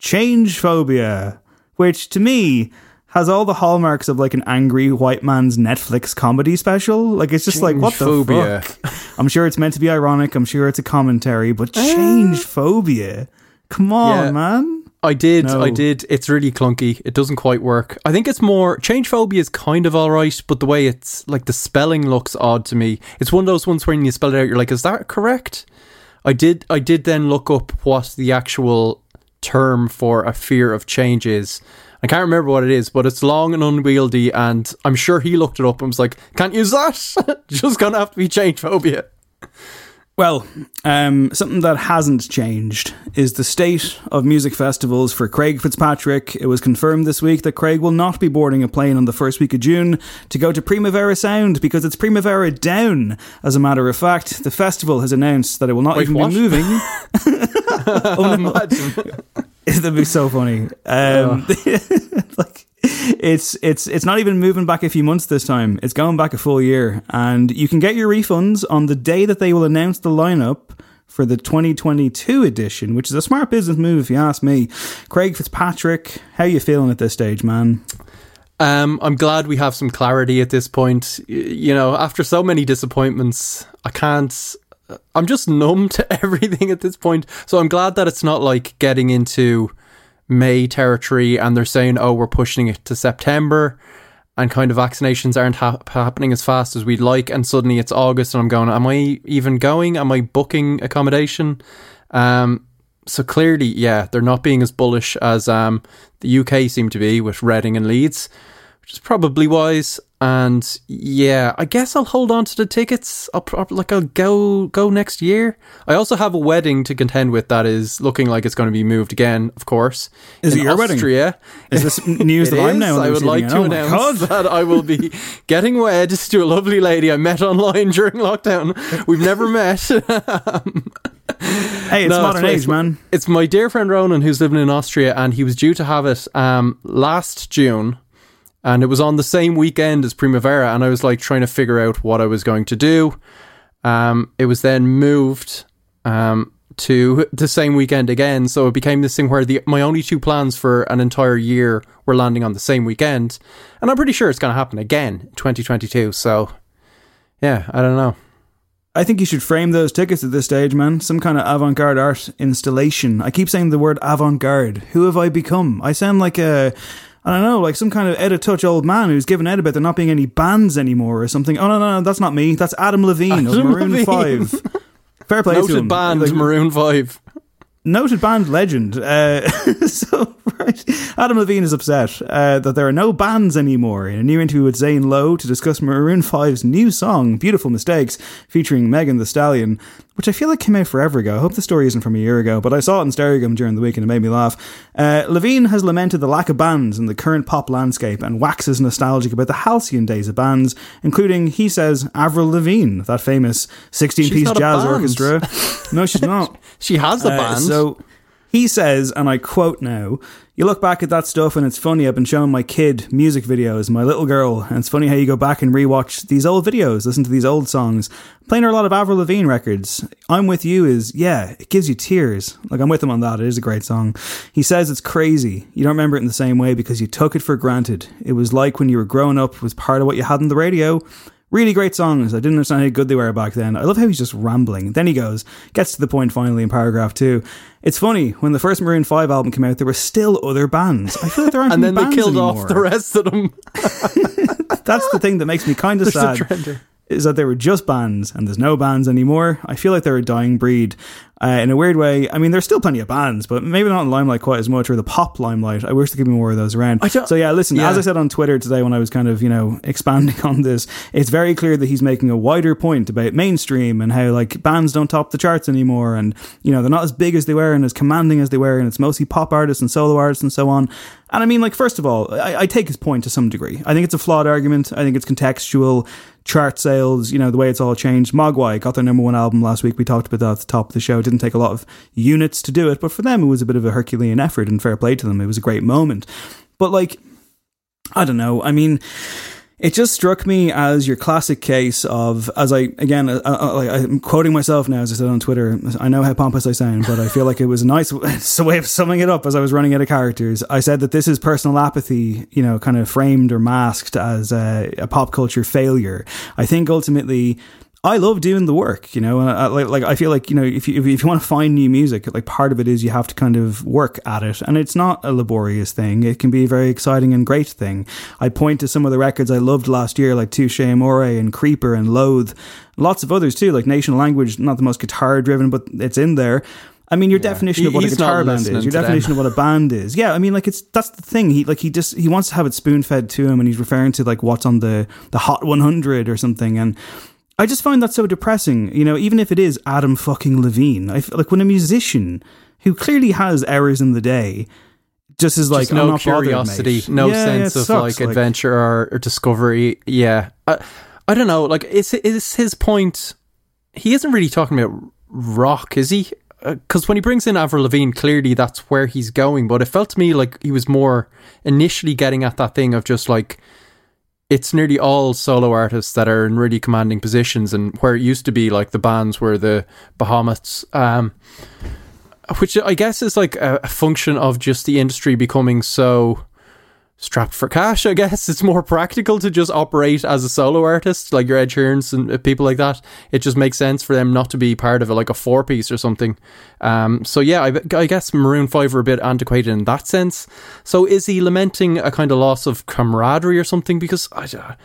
B: Changephobia, which to me has all the hallmarks of like an angry white man's Netflix comedy special. Like it's just like what the phobia. fuck. I'm sure it's meant to be ironic. I'm sure it's a commentary, but uh, change phobia. Come on, yeah. man.
C: I did, no. I did. It's really clunky. It doesn't quite work. I think it's more change phobia is kind of all right, but the way it's like the spelling looks odd to me. It's one of those ones where when you spell it out, you're like, is that correct? I did I did then look up what the actual term for a fear of change is. I can't remember what it is, but it's long and unwieldy, and I'm sure he looked it up and was like, "Can't use that. Just gonna have to be change phobia."
B: Well, um, something that hasn't changed is the state of music festivals for Craig Fitzpatrick. It was confirmed this week that Craig will not be boarding a plane on the first week of June to go to Primavera Sound because it's Primavera down. As a matter of fact, the festival has announced that it will not
C: Wait,
B: even
C: what?
B: be moving. oh no! That'd be so funny. Um, like it's it's it's not even moving back a few months this time. It's going back a full year, and you can get your refunds on the day that they will announce the lineup for the 2022 edition, which is a smart business move if you ask me. Craig Fitzpatrick, how you feeling at this stage, man?
C: Um, I'm glad we have some clarity at this point. You know, after so many disappointments, I can't. I'm just numb to everything at this point. So I'm glad that it's not like getting into May territory and they're saying, oh, we're pushing it to September and kind of vaccinations aren't ha- happening as fast as we'd like. And suddenly it's August and I'm going, am I even going? Am I booking accommodation? Um, so clearly, yeah, they're not being as bullish as um, the UK seem to be with Reading and Leeds, which is probably wise. And yeah, I guess I'll hold on to the tickets. I'll like I'll go go next year. I also have a wedding to contend with that is looking like it's going to be moved again. Of course,
B: is it your
C: Austria.
B: wedding? Is this news that I'm now?
C: I would like to oh announce that I will be getting wed to a lovely lady I met online during lockdown. We've never met.
B: hey, it's no, modern it's, age, man.
C: It's my dear friend Ronan who's living in Austria, and he was due to have it um, last June and it was on the same weekend as Primavera, and I was like trying to figure out what I was going to do. Um, it was then moved um, to the same weekend again, so it became this thing where the my only two plans for an entire year were landing on the same weekend, and I'm pretty sure it's going to happen again, 2022. So, yeah, I don't know.
B: I think you should frame those tickets at this stage, man. Some kind of avant garde art installation. I keep saying the word avant garde. Who have I become? I sound like a I don't know, like some kind of edit touch old man who's given out about there not being any bands anymore or something. Oh no, no, no that's not me. That's Adam Levine Adam of Maroon Levine. Five. Fair play
C: Noted
B: to him.
C: band like, Maroon Five
B: noted band legend. Uh, so, right, Adam Levine is upset uh, that there are no bands anymore. In a new interview with Zane Lowe to discuss Maroon 5's new song, Beautiful Mistakes, featuring Megan Thee Stallion, which I feel like came out forever ago. I hope the story isn't from a year ago, but I saw it in Stereogum during the week and it made me laugh. Uh, Levine has lamented the lack of bands in the current pop landscape and waxes nostalgic about the halcyon days of bands, including, he says, Avril Lavigne, that famous 16 piece jazz orchestra. No, she's not.
C: she has a uh, band.
B: So he says, and I quote now, you look back at that stuff and it's funny. I've been showing my kid music videos, my little girl, and it's funny how you go back and rewatch these old videos, listen to these old songs. Playing her a lot of Avril Lavigne records. I'm with you is, yeah, it gives you tears. Like, I'm with him on that. It is a great song. He says it's crazy. You don't remember it in the same way because you took it for granted. It was like when you were growing up, was part of what you had on the radio. Really great songs. I didn't understand how good they were back then. I love how he's just rambling. Then he goes, gets to the point finally in paragraph two. It's funny, when the first Maroon 5 album came out, there were still other bands. I feel like there aren't any.
C: And then
B: they
C: killed
B: anymore.
C: off the rest of them.
B: That's the thing that makes me kind of sad is that there were just bands and there's no bands anymore. I feel like they're a dying breed. Uh, in a weird way, I mean, there's still plenty of bands, but maybe not in limelight quite as much, or the pop limelight. I wish there could be more of those around. So yeah, listen. Yeah. As I said on Twitter today, when I was kind of you know expanding on this, it's very clear that he's making a wider point about mainstream and how like bands don't top the charts anymore, and you know they're not as big as they were and as commanding as they were, and it's mostly pop artists and solo artists and so on. And I mean, like, first of all, I, I take his point to some degree. I think it's a flawed argument. I think it's contextual chart sales, you know, the way it's all changed. Mogwai got their number one album last week. We talked about that at the top of the show. Didn't take a lot of units to do it, but for them, it was a bit of a Herculean effort and fair play to them. It was a great moment. But like, I don't know. I mean, it just struck me as your classic case of, as I again, uh, uh, I'm quoting myself now, as I said on Twitter. I know how pompous I sound, but I feel like it was a nice way of summing it up as I was running out of characters. I said that this is personal apathy, you know, kind of framed or masked as a, a pop culture failure. I think ultimately I love doing the work, you know. I, like, like I feel like you know, if you if you want to find new music, like part of it is you have to kind of work at it, and it's not a laborious thing. It can be a very exciting and great thing. I point to some of the records I loved last year, like Touche Amore and Creeper and Loathe, lots of others too, like Nation Language. Not the most guitar driven, but it's in there. I mean, your yeah. definition of what a guitar band is, your definition them. of what a band is. Yeah, I mean, like it's that's the thing. He like he just he wants to have it spoon fed to him, and he's referring to like what's on the the Hot 100 or something, and I just find that so depressing. You know, even if it is Adam fucking Levine, I feel like when a musician who clearly has errors in the day just is like
C: just no curiosity,
B: bothered,
C: no yeah, sense yeah, of sucks, like adventure or, or, discovery. Yeah, I, I don't know. Like, is is his point? He isn't really talking about rock, is he? because uh, when he brings in Avril Lavigne, clearly that's where he's going. But it felt to me like he was more initially getting at that thing of just like it's nearly all solo artists that are in really commanding positions, and where it used to be like the bands were the Bahamas um, which I guess is like a, a function of just the industry becoming so strapped for cash, I guess. It's more practical to just operate as a solo artist, like your Ed Sheerans and uh, people like that. It just makes sense for them not to be part of it, like a four piece or something. Um, so yeah, I, I, guess Maroon 5 are a bit antiquated in that sense. So is he lamenting a kind of loss of camaraderie or something? Because I,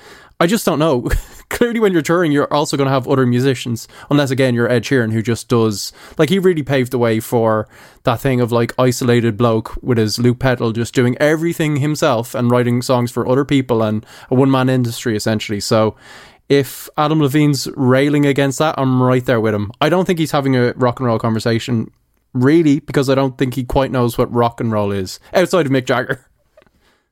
C: I just don't know. Clearly, when you're touring, you're also going to have other musicians, unless again you're Ed Sheeran, who just does like he really paved the way for that thing of like isolated bloke with his loop pedal, just doing everything himself and writing songs for other people and a one man industry essentially. So, if Adam Levine's railing against that, I'm right there with him. I don't think he's having a rock and roll conversation, really, because I don't think he quite knows what rock and roll is outside of Mick Jagger.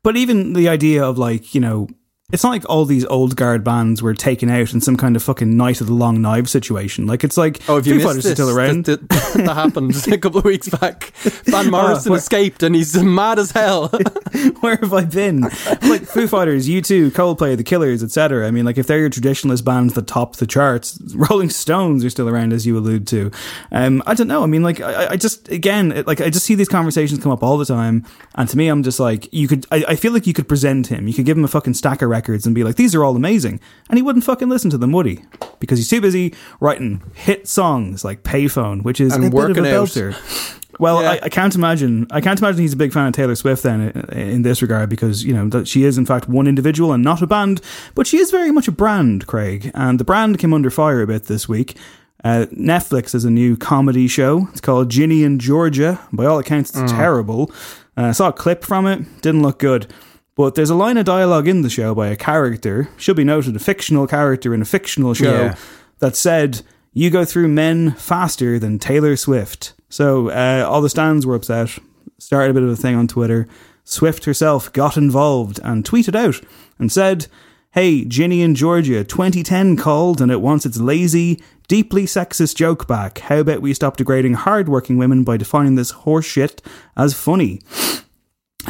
B: But even the idea of like, you know, it's not like all these old guard bands were taken out in some kind of fucking night of the long knife situation. Like it's like
C: oh, if you Foo Fighters this, still around. That, that, that happened a couple of weeks back. Van oh, Morrison uh, escaped and he's mad as hell.
B: where have I been? Like Foo Fighters, U2, Coldplay, The Killers, etc. I mean, like if they're your traditionalist bands that top the charts, Rolling Stones are still around, as you allude to. Um, I don't know. I mean, like I, I just again, it, like I just see these conversations come up all the time, and to me, I'm just like, you could. I, I feel like you could present him. You could give him a fucking stack of records and be like, these are all amazing. And he wouldn't fucking listen to them, would he? Because he's too busy writing hit songs like Payphone, which is and a bit of a belter. Well, yeah. I, I, can't imagine. I can't imagine he's a big fan of Taylor Swift then, in this regard, because you know that she is in fact one individual and not a band, but she is very much a brand, Craig. And the brand came under fire a bit this week. Uh, Netflix has a new comedy show. It's called Ginny and Georgia. By all accounts, it's mm. terrible. Uh, I saw a clip from it. Didn't look good. But there's a line of dialogue in the show by a character, should be noted, a fictional character in a fictional show, yeah. that said, You go through men faster than Taylor Swift. So uh, all the stands were upset, started a bit of a thing on Twitter. Swift herself got involved and tweeted out and said, Hey, Ginny in Georgia, 2010 called and it wants its lazy, deeply sexist joke back. How about we stop degrading hardworking women by defining this horseshit as funny?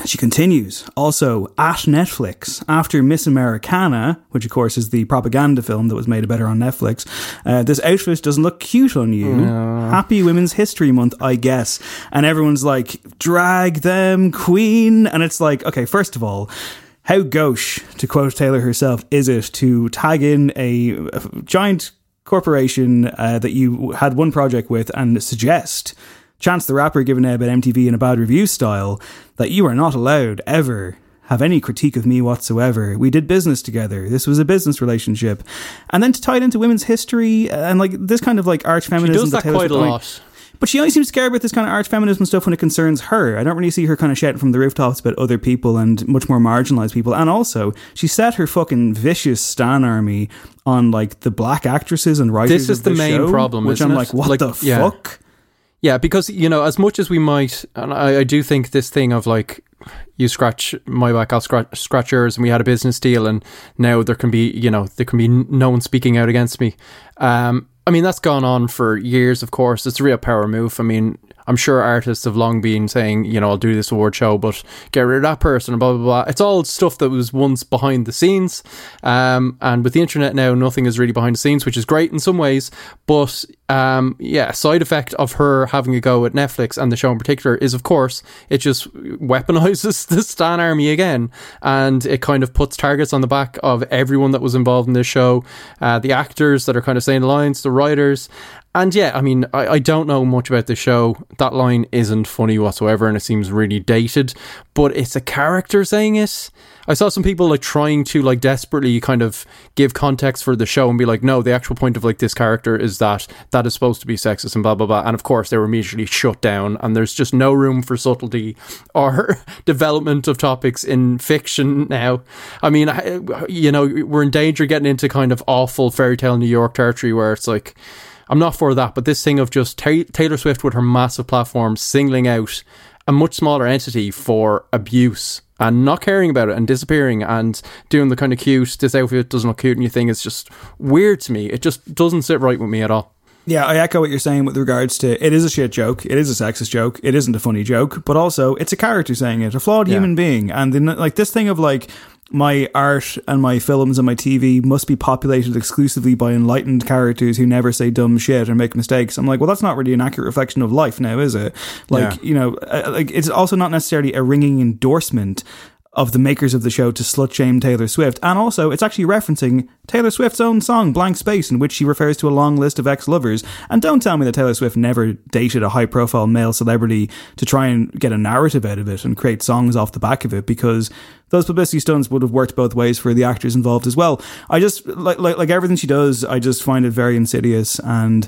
B: She continues, also at Netflix, after Miss Americana, which of course is the propaganda film that was made better on Netflix, uh, this outfit doesn't look cute on you. No. Happy Women's History Month, I guess. And everyone's like, drag them, queen. And it's like, okay, first of all, how gauche, to quote Taylor herself, is it to tag in a, a giant corporation uh, that you had one project with and suggest Chance the Rapper giving out about MTV in a bad review style, that you are not allowed ever have any critique of me whatsoever. We did business together. This was a business relationship. And then to tie it into women's history and like this kind of like arch feminism.
C: She does that, that quite a lot.
B: But she only seems scared about this kind of arch feminism stuff when it concerns her. I don't really see her kind of shouting from the rooftops about other people and much more marginalized people. And also, she set her fucking vicious stan army on like the black actresses and writers.
C: This is the,
B: the,
C: main
B: show,
C: problem,
B: which
C: I'm
B: it? like, what like, the yeah. fuck?
C: Yeah, because you know, as much as we might, and I, I do think this thing of like you scratch my back, I'll scratch, scratch yours, and we had a business deal, and now there can be, you know, there can be no one speaking out against me. Um, I mean, that's gone on for years, of course. It's a real power move. I mean, I'm sure artists have long been saying, you know, I'll do this award show, but get rid of that person, and blah, blah, blah. It's all stuff that was once behind the scenes. Um, and with the internet now, nothing is really behind the scenes, which is great in some ways. But um, yeah, side effect of her having a go at Netflix and the show in particular is, of course, it just weaponizes the Stan Army again. And it kind of puts targets on the back of everyone that was involved in this show uh, the actors that are kind of saying lines, the writers. And yeah, I mean, I, I don't know much about the show. That line isn't funny whatsoever, and it seems really dated. But it's a character saying it. I saw some people like trying to like desperately kind of give context for the show and be like, no, the actual point of like this character is that that is supposed to be sexist and blah blah blah. And of course, they were immediately shut down. And there's just no room for subtlety or development of topics in fiction now. I mean, you know, we're in danger getting into kind of awful fairy tale New York territory where it's like I'm not for that, but this thing of just Taylor Swift with her massive platform singling out a much smaller entity for abuse and not caring about it and disappearing and doing the kind of cute, this outfit doesn't look cute and you think it's just weird to me. It just doesn't sit right with me at all.
B: Yeah, I echo what you're saying with regards to it is a shit joke, it is a sexist joke, it isn't a funny joke, but also it's a character saying it, a flawed yeah. human being, and then like this thing of like my art and my films and my TV must be populated exclusively by enlightened characters who never say dumb shit or make mistakes. I'm like, well, that's not really an accurate reflection of life now, is it? Like, yeah. you know, uh, like it's also not necessarily a ringing endorsement of the makers of the show to slut shame Taylor Swift. And also, it's actually referencing Taylor Swift's own song, Blank Space, in which she refers to a long list of ex lovers. And don't tell me that Taylor Swift never dated a high profile male celebrity to try and get a narrative out of it and create songs off the back of it, because those publicity stunts would have worked both ways for the actors involved as well. I just, like, like, like everything she does, I just find it very insidious and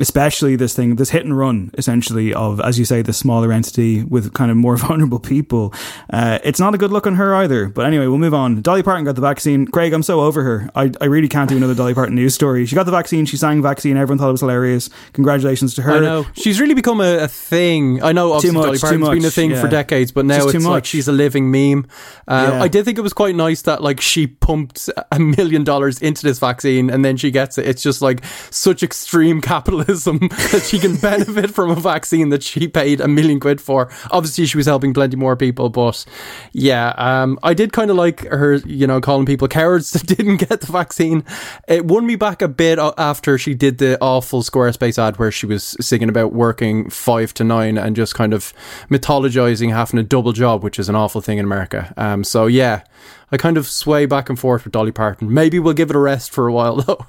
B: especially this thing, this hit and run, essentially, of, as you say, the smaller entity with kind of more vulnerable people. Uh, it's not a good look on her either. But anyway, we'll move on. Dolly Parton got the vaccine. Craig, I'm so over her. I, I really can't do another Dolly Parton news story. She got the vaccine. She sang vaccine. Everyone thought it was hilarious. Congratulations to her.
C: I know. She's really become a, a thing. I know, obviously, much, Dolly Parton's been a thing yeah. for decades, but now it's, it's like she's a living meme. Uh, yeah. I did think it was quite nice that, like, she pumped a million dollars into this vaccine and then she gets it. It's just like such extreme capitalism that she can benefit from a vaccine that she paid a million quid for. Obviously, she was helping plenty more people, but yeah, um, I did kind of like her, you know, calling people cowards that didn't get the vaccine. It won me back a bit after she did the awful Squarespace ad where she was singing about working five to nine and just kind of mythologizing having a double job, which is an awful thing in America. Um, so yeah, I kind of sway back and forth with Dolly Parton. Maybe we'll give it a rest for a while though.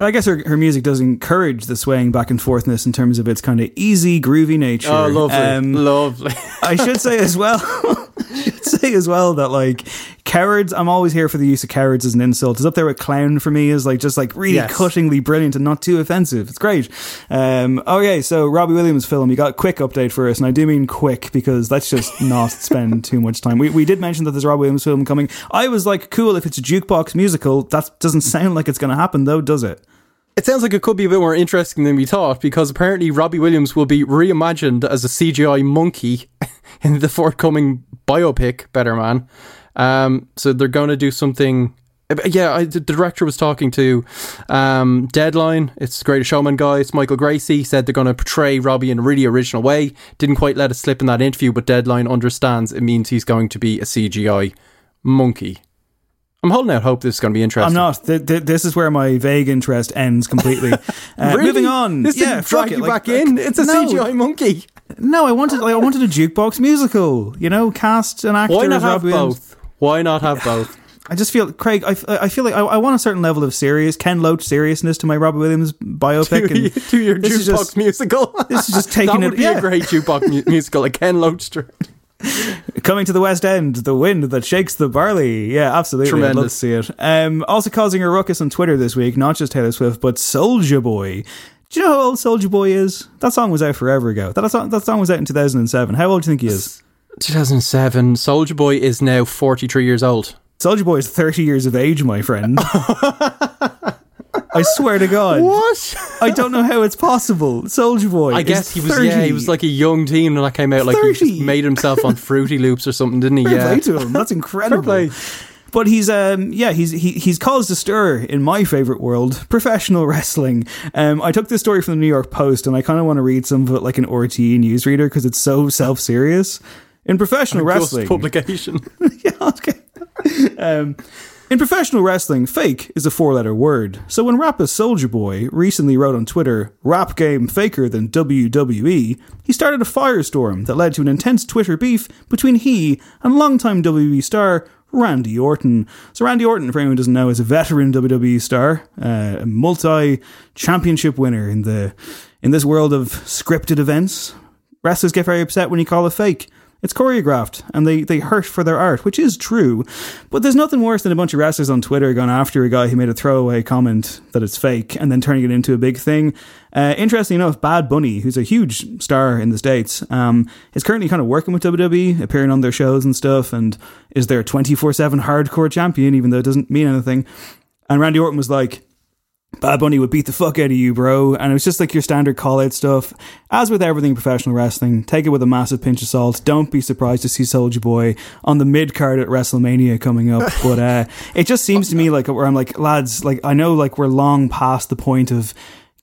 B: I guess her, her music does encourage the swaying back and forthness in terms of its kind of easy, groovy nature.
C: Oh, lovely, um, lovely.
B: I should say as well. Should say as well that like cowards. I'm always here for the use of cowards as an insult. It's up there with clown for me. Is like just like really yes. cuttingly brilliant and not too offensive. It's great. Um, okay, so Robbie Williams film. You got a quick update for us, and I do mean quick because let's just not spend too much time. We we did mention that there's a Robbie Williams film coming. I was like, cool if it's a jukebox musical. That doesn't sound like it's going to happen though, does it?
C: It sounds like it could be a bit more interesting than we thought because apparently Robbie Williams will be reimagined as a CGI monkey in the forthcoming biopic Better Man. Um, so they're going to do something. Yeah, I, the director was talking to um, Deadline. It's Greatest Showman guy. It's Michael Gracey. Said they're going to portray Robbie in a really original way. Didn't quite let it slip in that interview, but Deadline understands it means he's going to be a CGI monkey. I'm holding out hope this is going to be interesting.
B: I'm not. Th- th- this is where my vague interest ends completely.
C: Uh, really? Moving on. This yeah, drag you like, back like, in. It's a no, CGI monkey.
B: No, I wanted. Like, I wanted a jukebox musical. You know, cast an actor.
C: Why not have both? Why not have both?
B: I just feel, Craig. I, I feel like I, I, want a certain level of serious Ken Loach seriousness to my Robert Williams biopic.
C: and to your jukebox just, musical.
B: This is just taking
C: that would
B: it.
C: Be yeah. a great jukebox mu- musical, a Ken Loach.
B: Coming to the West End, the wind that shakes the barley. Yeah, absolutely. Tremendous. I'd love to see it. Um, also causing a ruckus on Twitter this week, not just Taylor Swift, but Soulja Boy. Do you know how old Soulja Boy is? That song was out forever ago. That song, that song was out in 2007. How old do you think he is?
C: 2007. Soulja Boy is now 43 years old.
B: Soulja Boy is 30 years of age, my friend. I swear to God.
C: What?
B: I don't know how it's possible. Soulja Boy.
C: I guess he was. 30. Yeah, he was like a young teen when that came out. Like 30. he made himself on Fruity Loops or something, didn't he?
B: Fair
C: yeah.
B: play to him. That's incredible. But he's um yeah he's he, he's caused a stir in my favorite world professional wrestling. Um, I took this story from the New York Post and I kind of want to read some of it like an RT newsreader because it's so self serious in professional wrestling
C: publication.
B: yeah, okay. Um, in professional wrestling, fake is a four letter word. So when rapper Soulja Boy recently wrote on Twitter, rap game faker than WWE, he started a firestorm that led to an intense Twitter beef between he and longtime WWE star Randy Orton. So Randy Orton, for anyone who doesn't know, is a veteran WWE star, uh, a multi-championship winner in the in this world of scripted events. Wrestlers get very upset when you call it fake. It's choreographed and they, they hurt for their art, which is true. But there's nothing worse than a bunch of wrestlers on Twitter going after a guy who made a throwaway comment that it's fake and then turning it into a big thing. Uh, interestingly enough, Bad Bunny, who's a huge star in the States, um, is currently kind of working with WWE, appearing on their shows and stuff, and is their 24 7 hardcore champion, even though it doesn't mean anything. And Randy Orton was like, Bad Bunny would beat the fuck out of you, bro. And it was just like your standard call out stuff. As with everything professional wrestling, take it with a massive pinch of salt. Don't be surprised to see Soulja Boy on the mid card at WrestleMania coming up. But uh, it just seems to me like where I'm like, lads, like I know like we're long past the point of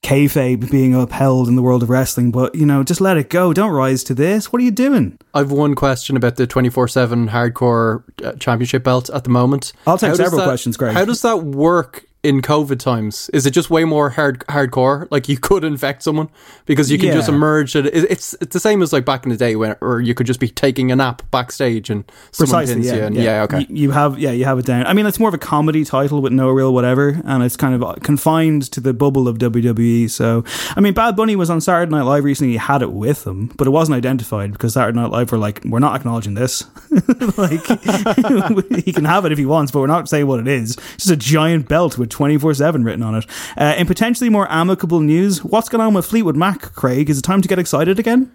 B: kayfabe being upheld in the world of wrestling. But you know, just let it go. Don't rise to this. What are you doing?
C: I've one question about the twenty four seven hardcore uh, championship belt at the moment.
B: I'll take how several that, questions, Greg.
C: How does that work in COVID times? Is it just way more hard hardcore? Like you could infect someone because you can yeah. just emerge. it's it's the same as like back in the day when, or you could just be taking a nap backstage and someone Precisely, yeah, you. And, yeah. yeah, okay.
B: You, you, have yeah, you have it down. I mean, it's more of a comedy title with no real whatever, and it's kind of confined to the bubble of WWE. So, I mean, Bad Bunny was on Saturday Night Live recently. He had it with him, but it wasn't identified because Saturday Night Live were like, we're not acknowledging this. like he can have it if he wants, but we're not saying what it is. It's just a giant belt with twenty four seven written on it. Uh, in potentially more amicable news, what's going on with Fleetwood Mac, Craig? Is it time to get excited again?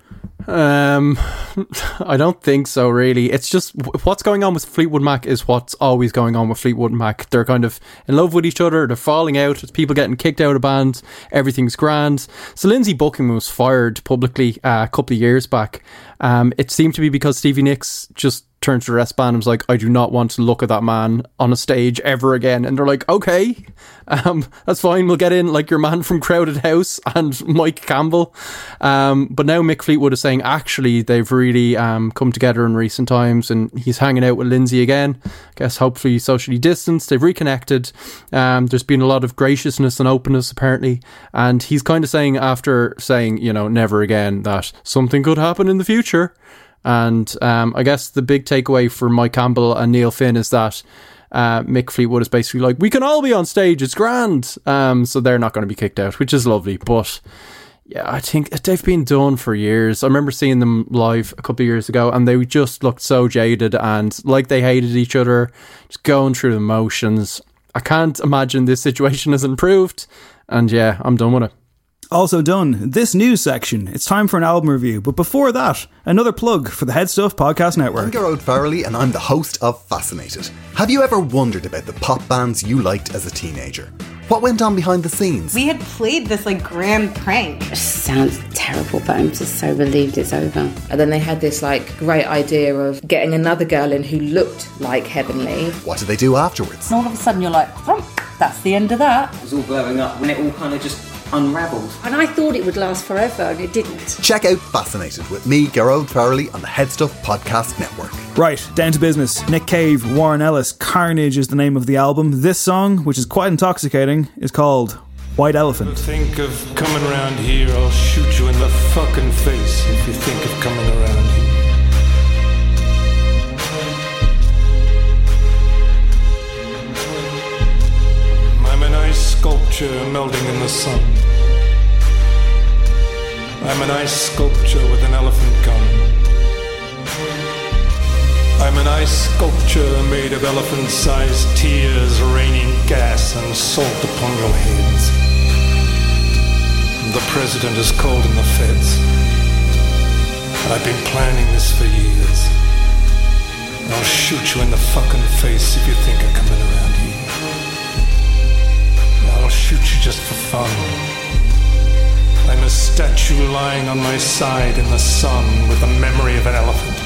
C: Um, I don't think so. Really, it's just what's going on with Fleetwood Mac is what's always going on with Fleetwood Mac. They're kind of in love with each other. They're falling out. It's people getting kicked out of bands. Everything's grand. So Lindsey Buckingham was fired publicly uh, a couple of years back. Um, it seemed to be because Stevie Nicks just turned to the rest band and like, I do not want to look at that man on a stage ever again. And they're like, okay, um, that's fine. We'll get in like your man from Crowded House and Mike Campbell. Um, but now Mick Fleetwood is saying actually they've really um, come together in recent times and he's hanging out with Lindsey again. I guess hopefully socially distanced. They've reconnected. Um, there's been a lot of graciousness and openness apparently. And he's kind of saying after saying, you know, never again that something could happen in the future. And um, I guess the big takeaway for Mike Campbell and Neil Finn is that uh, Mick Fleetwood is basically like, we can all be on stage, it's grand. Um, so they're not going to be kicked out, which is lovely. But yeah, I think they've been done for years. I remember seeing them live a couple of years ago, and they just looked so jaded and like they hated each other, just going through the motions. I can't imagine this situation has improved. And yeah, I'm done with it.
B: Also done. This news section. It's time for an album review. But before that, another plug for the Head Stuff Podcast Network.
I: I'm Gearóid Farrelly and I'm the host of Fascinated. Have you ever wondered about the pop bands you liked as a teenager? What went on behind the scenes?
J: We had played this like grand prank.
K: It sounds terrible, but I'm just so relieved it's over. And then they had this like great idea of getting another girl in who looked like Heavenly.
I: What did they do afterwards?
J: And all of a sudden you're like, that's the end of that.
L: It was all blowing up when it all kind of just unravelled.
K: And I thought it would last forever, and it didn't.
I: Check out Fascinated with me, Gearóid Farrelly, on the Headstuff Podcast Network.
B: Right, down to business. Nick Cave, Warren Ellis, Carnage is the name of the album. This song, which is quite intoxicating, is called White Elephant.
M: Think of coming around here, I'll shoot you in the fucking face if you think of coming around melting in the sun. I'm an ice sculpture with an elephant gun. I'm an ice sculpture made of elephant sized tears raining gas and salt upon your heads. The president has called in the feds. I've been planning this for years. I'll shoot you in the fucking face if you think of coming around here shoot you just for fun. I'm a statue lying on my side in the sun with the memory of an elephant.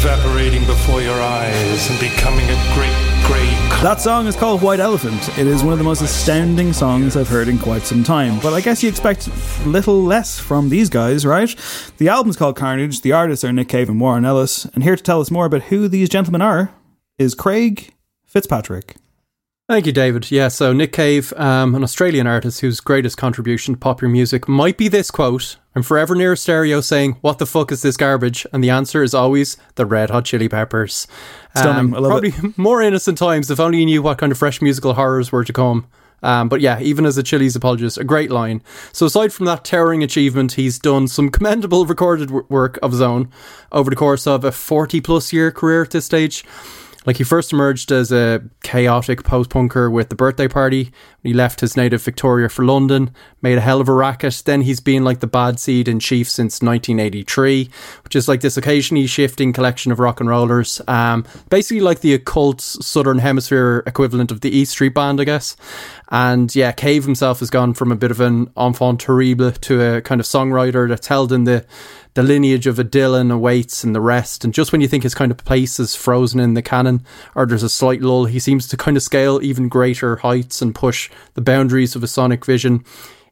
M: Evaporating before your eyes and becoming a great grey
B: That song is called White Elephant. It is one of the most astounding songs I've heard in quite some time. But I guess you expect little less from these guys, right? The album's called Carnage, the artists are Nick Cave and Warren Ellis, and here to tell us more about who these gentlemen are is Craig Fitzpatrick.
C: Thank you, David. Yeah, so Nick Cave, um, an Australian artist whose greatest contribution to popular music might be this quote I'm forever near a stereo saying, What the fuck is this garbage? And the answer is always the Red Hot Chili Peppers.
B: Stunning. Um,
C: probably
B: it.
C: more innocent times if only you knew what kind of fresh musical horrors were to come. Um, but yeah, even as a Chili's apologist, a great line. So aside from that towering achievement, he's done some commendable recorded work of his own over the course of a 40 plus year career at this stage. Like he first emerged as a chaotic post punker with the birthday party. He left his native Victoria for London, made a hell of a racket. Then he's been like the bad seed in Chief since 1983, which is like this occasionally shifting collection of rock and rollers. Um, basically like the occult Southern Hemisphere equivalent of the East Street Band, I guess. And yeah, Cave himself has gone from a bit of an enfant terrible to a kind of songwriter that's held in the the lineage of a Dylan a Waits and the rest. And just when you think his kind of place is frozen in the canon, or there's a slight lull, he seems to kind of scale even greater heights and push the boundaries of his sonic vision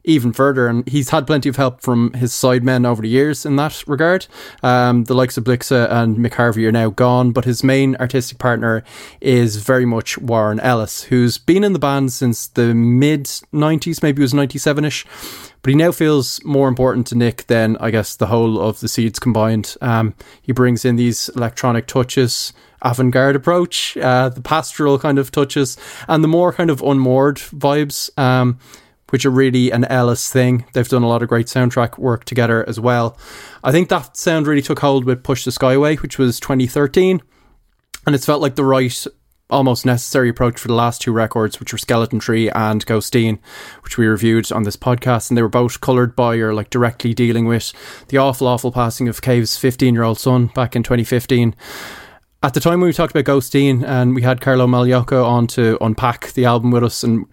C: even further. And he's had plenty of help from his sidemen over the years in that regard. Um, the likes of Blixa and Mick Harvey are now gone, but his main artistic partner is very much Warren Ellis, who's been in the band since the mid 90s, maybe it was 97 ish. But he now feels more important to Nick than, I guess, the whole of the seeds combined. Um, he brings in these electronic touches, avant garde approach, uh, the pastoral kind of touches, and the more kind of unmoored vibes. Um, which are really an Ellis thing. They've done a lot of great soundtrack work together as well. I think that sound really took hold with Push the Sky Away, which was 2013. And it's felt like the right, almost necessary approach for the last two records, which were Skeleton Tree and Ghosteen, which we reviewed on this podcast. And they were both coloured by or like directly dealing with the awful, awful passing of Cave's 15 year old son back in 2015 at the time when we talked about Ghosteen and we had Carlo Magliocco on to unpack the album with us and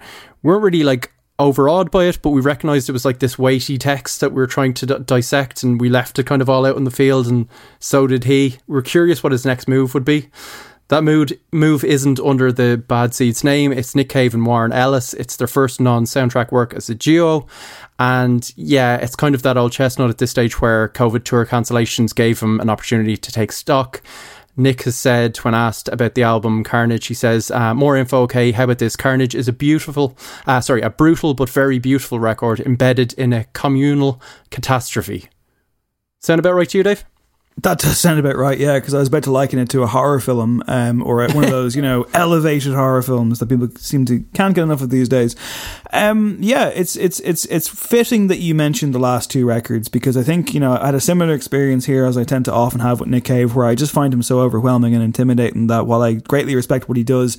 C: we weren't really like overawed by it, but we recognized it was like this weighty text that we were trying to d- dissect, and we left it kind of all out in the field, and so did he. We we're curious what his next move would be. That mood, move isn't under the Bad Seeds name. It's Nick Cave and Warren Ellis. It's their first non soundtrack work as a duo. And yeah, it's kind of that old chestnut at this stage where COVID tour cancellations gave him an opportunity to take stock. Nick has said when asked about the album Carnage, he says, uh, "More info, okay? How about this? Carnage is a beautiful, uh, sorry, a brutal but very beautiful record embedded in a communal catastrophe." Sound about right to you, Dave?
B: That does sound about right, yeah, because I was about to liken it to a horror film um, or one of those, you know, elevated horror films that people seem to can't get enough of these days. Um, yeah, it's it's it's it's fitting that you mentioned the last two records because I think you know I had a similar experience here as I tend to often have with Nick Cave, where I just find him so overwhelming and intimidating that while I greatly respect what he does,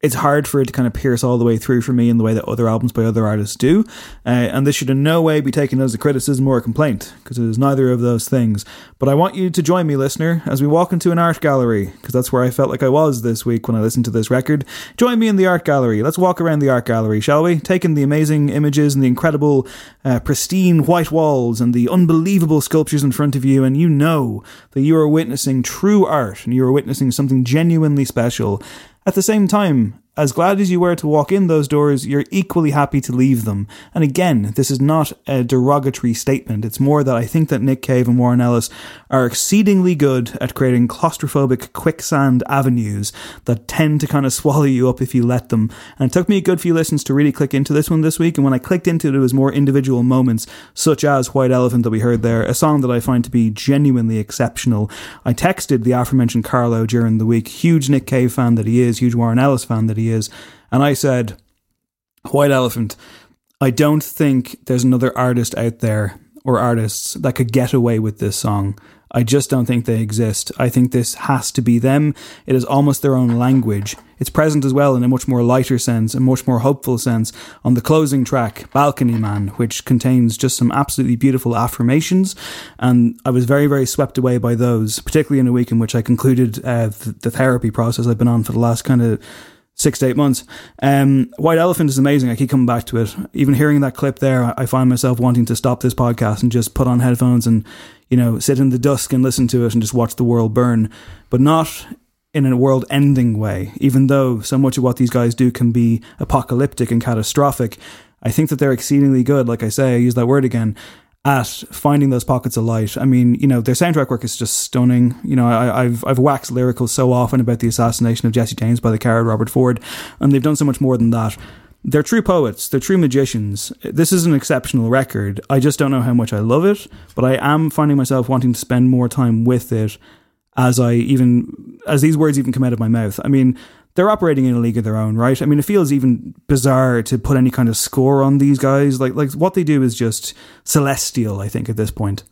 B: it's hard for it to kind of pierce all the way through for me in the way that other albums by other artists do. Uh, and this should in no way be taken as a criticism or a complaint, because it is neither of those things. But I want you to join me, listener, as we walk into an art gallery, because that's where I felt like I was this week when I listened to this record. Join me in the art gallery. Let's walk around the art gallery, shall we? Taking the amazing images and the incredible, uh, pristine white walls and the unbelievable sculptures in front of you, and you know that you are witnessing true art and you are witnessing something genuinely special. At the same time, as glad as you were to walk in those doors, you're equally happy to leave them. And again, this is not a derogatory statement. It's more that I think that Nick Cave and Warren Ellis are exceedingly good at creating claustrophobic quicksand avenues that tend to kind of swallow you up if you let them. And it took me a good few listens to really click into this one this week. And when I clicked into it, it was more individual moments, such as White Elephant that we heard there, a song that I find to be genuinely exceptional. I texted the aforementioned Carlo during the week, huge Nick Cave fan that he is, huge Warren Ellis fan that he is. And I said, White Elephant, I don't think there's another artist out there or artists that could get away with this song. I just don't think they exist. I think this has to be them. It is almost their own language. It's present as well in a much more lighter sense, a much more hopeful sense on the closing track, Balcony Man, which contains just some absolutely beautiful affirmations. And I was very, very swept away by those, particularly in a week in which I concluded uh, the, the therapy process I've been on for the last kind of six to eight months. Um, White Elephant is amazing. I keep coming back to it. Even hearing that clip there, I find myself wanting to stop this podcast and just put on headphones and, you know, sit in the dusk and listen to it and just watch the world burn, but not in a world ending way. Even though so much of what these guys do can be apocalyptic and catastrophic, I think that they're exceedingly good. Like I say, I use that word again at finding those pockets of light. I mean, you know, their soundtrack work is just stunning. You know, I, have I've waxed lyrical so often about the assassination of Jesse James by the coward Robert Ford, and they've done so much more than that. They're true poets. They're true magicians. This is an exceptional record. I just don't know how much I love it, but I am finding myself wanting to spend more time with it as I even as these words even come out of my mouth. I mean, they're operating in a league of their own, right? I mean, it feels even bizarre to put any kind of score on these guys. Like, like what they do is just celestial. I think at this point.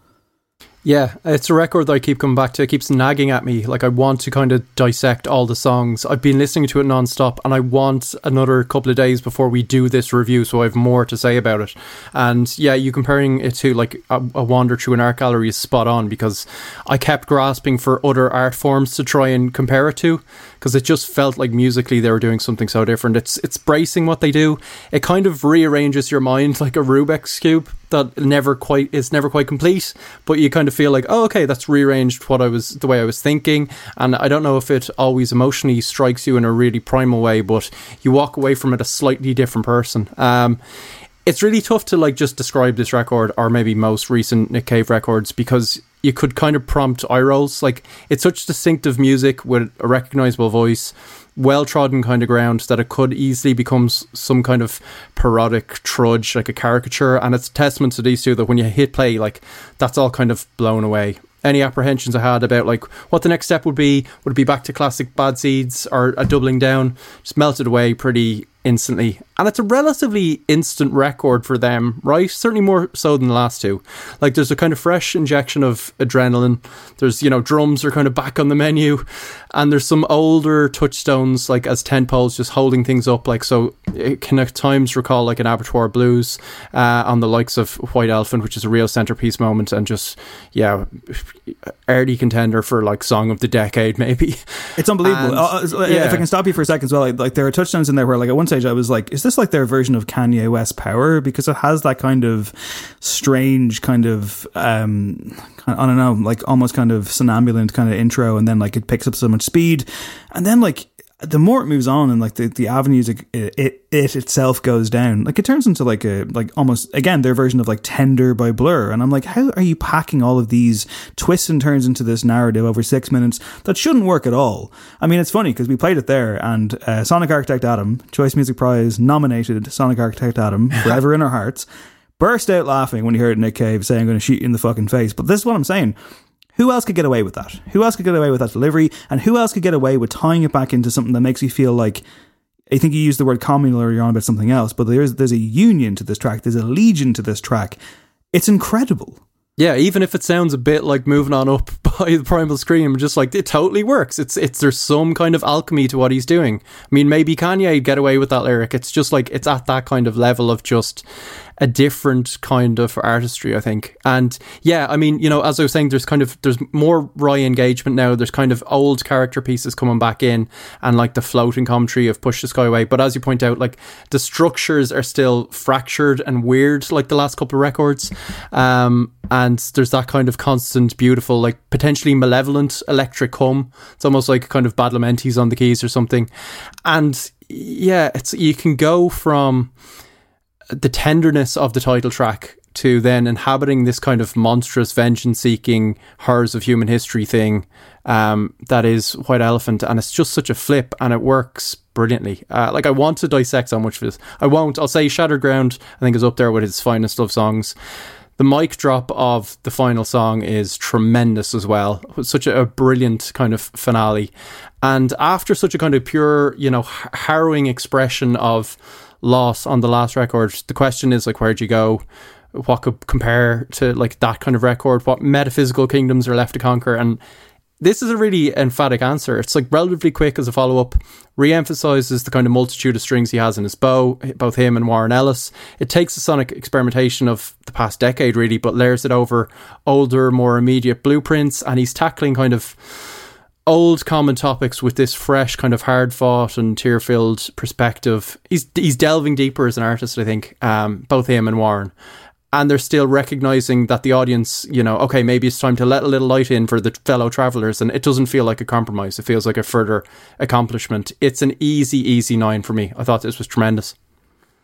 C: Yeah, it's a record that I keep coming back to. It keeps nagging at me. Like I want to kind of dissect all the songs. I've been listening to it nonstop, and I want another couple of days before we do this review, so I have more to say about it. And yeah, you comparing it to like a, a wander through an art gallery is spot on because I kept grasping for other art forms to try and compare it to because it just felt like musically they were doing something so different. It's it's bracing what they do. It kind of rearranges your mind like a Rubik's cube that never quite is never quite complete, but you kind of feel like, oh, okay, that's rearranged what I was the way I was thinking, and I don't know if it always emotionally strikes you in a really primal way, but you walk away from it a slightly different person. Um, it's really tough to like just describe this record or maybe most recent Nick Cave records because you could kind of prompt eye rolls. Like it's such distinctive music with a recognizable voice, well trodden kind of ground that it could easily become some kind of parodic trudge, like a caricature. And it's a testament to these two that when you hit play, like that's all kind of blown away any apprehensions I had about like what the next step would be. Would it be back to classic Bad Seeds or a doubling down? Just melted away pretty instantly. And it's a relatively instant record for them, right? Certainly more so than the last two. Like there's a kind of fresh injection of adrenaline. There's, you know, drums are kind of back on the menu. And there's some older touchstones, like as ten poles, just holding things up. Like, so it can at times recall like an abattoir blues uh, on the likes of White Elephant, which is a real centerpiece moment. And just, yeah, early contender for like song of the decade, maybe.
B: It's unbelievable. And, uh, uh yeah. If I can stop you for a second as well, like, like there are touchdowns in there where like at one stage I was like, is this like their version of Kanye West Power? Because it has that kind of strange kind of, um, I don't know, like almost kind of somnambulant kind of intro, and then like it picks up so much speed, and then like the more it moves on and like the, the avenues it, it, it itself goes down like it turns into like a like almost again their version of like tender by blur. And i'm like how are you packing all of these twists and turns into this narrative over six minutes that shouldn't work at all? I mean it's funny because we played it there and uh, sonic architect adam choice music prize nominated sonic architect adam forever in our hearts burst out laughing when he heard nick cave say i'm going to shoot you in the fucking face. But this is what i'm saying who else could get away with that? Who else could get away with that delivery? And who else could get away with tying it back into something that makes you feel like I think you used the word communal earlier on about something else, but there's there's a union to this track, there's a legion to this track. It's incredible.
C: Yeah, even if it sounds a bit like moving on up by the primal scream, just like it totally works. It's it's there's some kind of alchemy to what he's doing. I mean, maybe Kanye get away with that lyric. It's just like it's at that kind of level of just a different kind of artistry, I think. And yeah, I mean, you know, as I was saying, there's kind of there's more wry engagement now. There's kind of old character pieces coming back in, and like the floating commentary of Push the Sky Away. But as you point out, like the structures are still fractured and weird, like the last couple of records. Um, and there's that kind of constant, beautiful, like potentially malevolent electric hum. It's almost like kind of bad Badalamenti's on the keys or something. And yeah, it's you can go from the tenderness of the title track to then inhabiting this kind of monstrous vengeance seeking horrors of human history thing um, that is White Elephant. And it's just such a flip and it works brilliantly. Uh, like, I want to dissect so much of this. I won't. I'll say Shattered Ground, I think, is up there with his finest love songs. The mic drop of the final song is tremendous as well. Such a, a brilliant kind of finale. And after such a kind of pure, you know, harrowing expression of loss on the last record. The question is like, where'd you go? What could compare to like that kind of record? What metaphysical kingdoms are left to conquer? And this is a really emphatic answer. It's like relatively quick as a follow up, re emphasizes the kind of multitude of strings he has in his bow, both him and Warren Ellis. It takes the sonic experimentation of the past decade, really, but layers it over older, more immediate blueprints, and he's tackling kind of old common topics with this fresh kind of hard fought and tear filled perspective. He's he's delving deeper as an artist, I think. Um, both him and Warren. And they're still recognizing that the audience, you know, okay, maybe it's time to let a little light in for the fellow travelers. And it doesn't feel like a compromise. It feels like a further accomplishment. It's an easy, easy nine for me. I thought this was tremendous.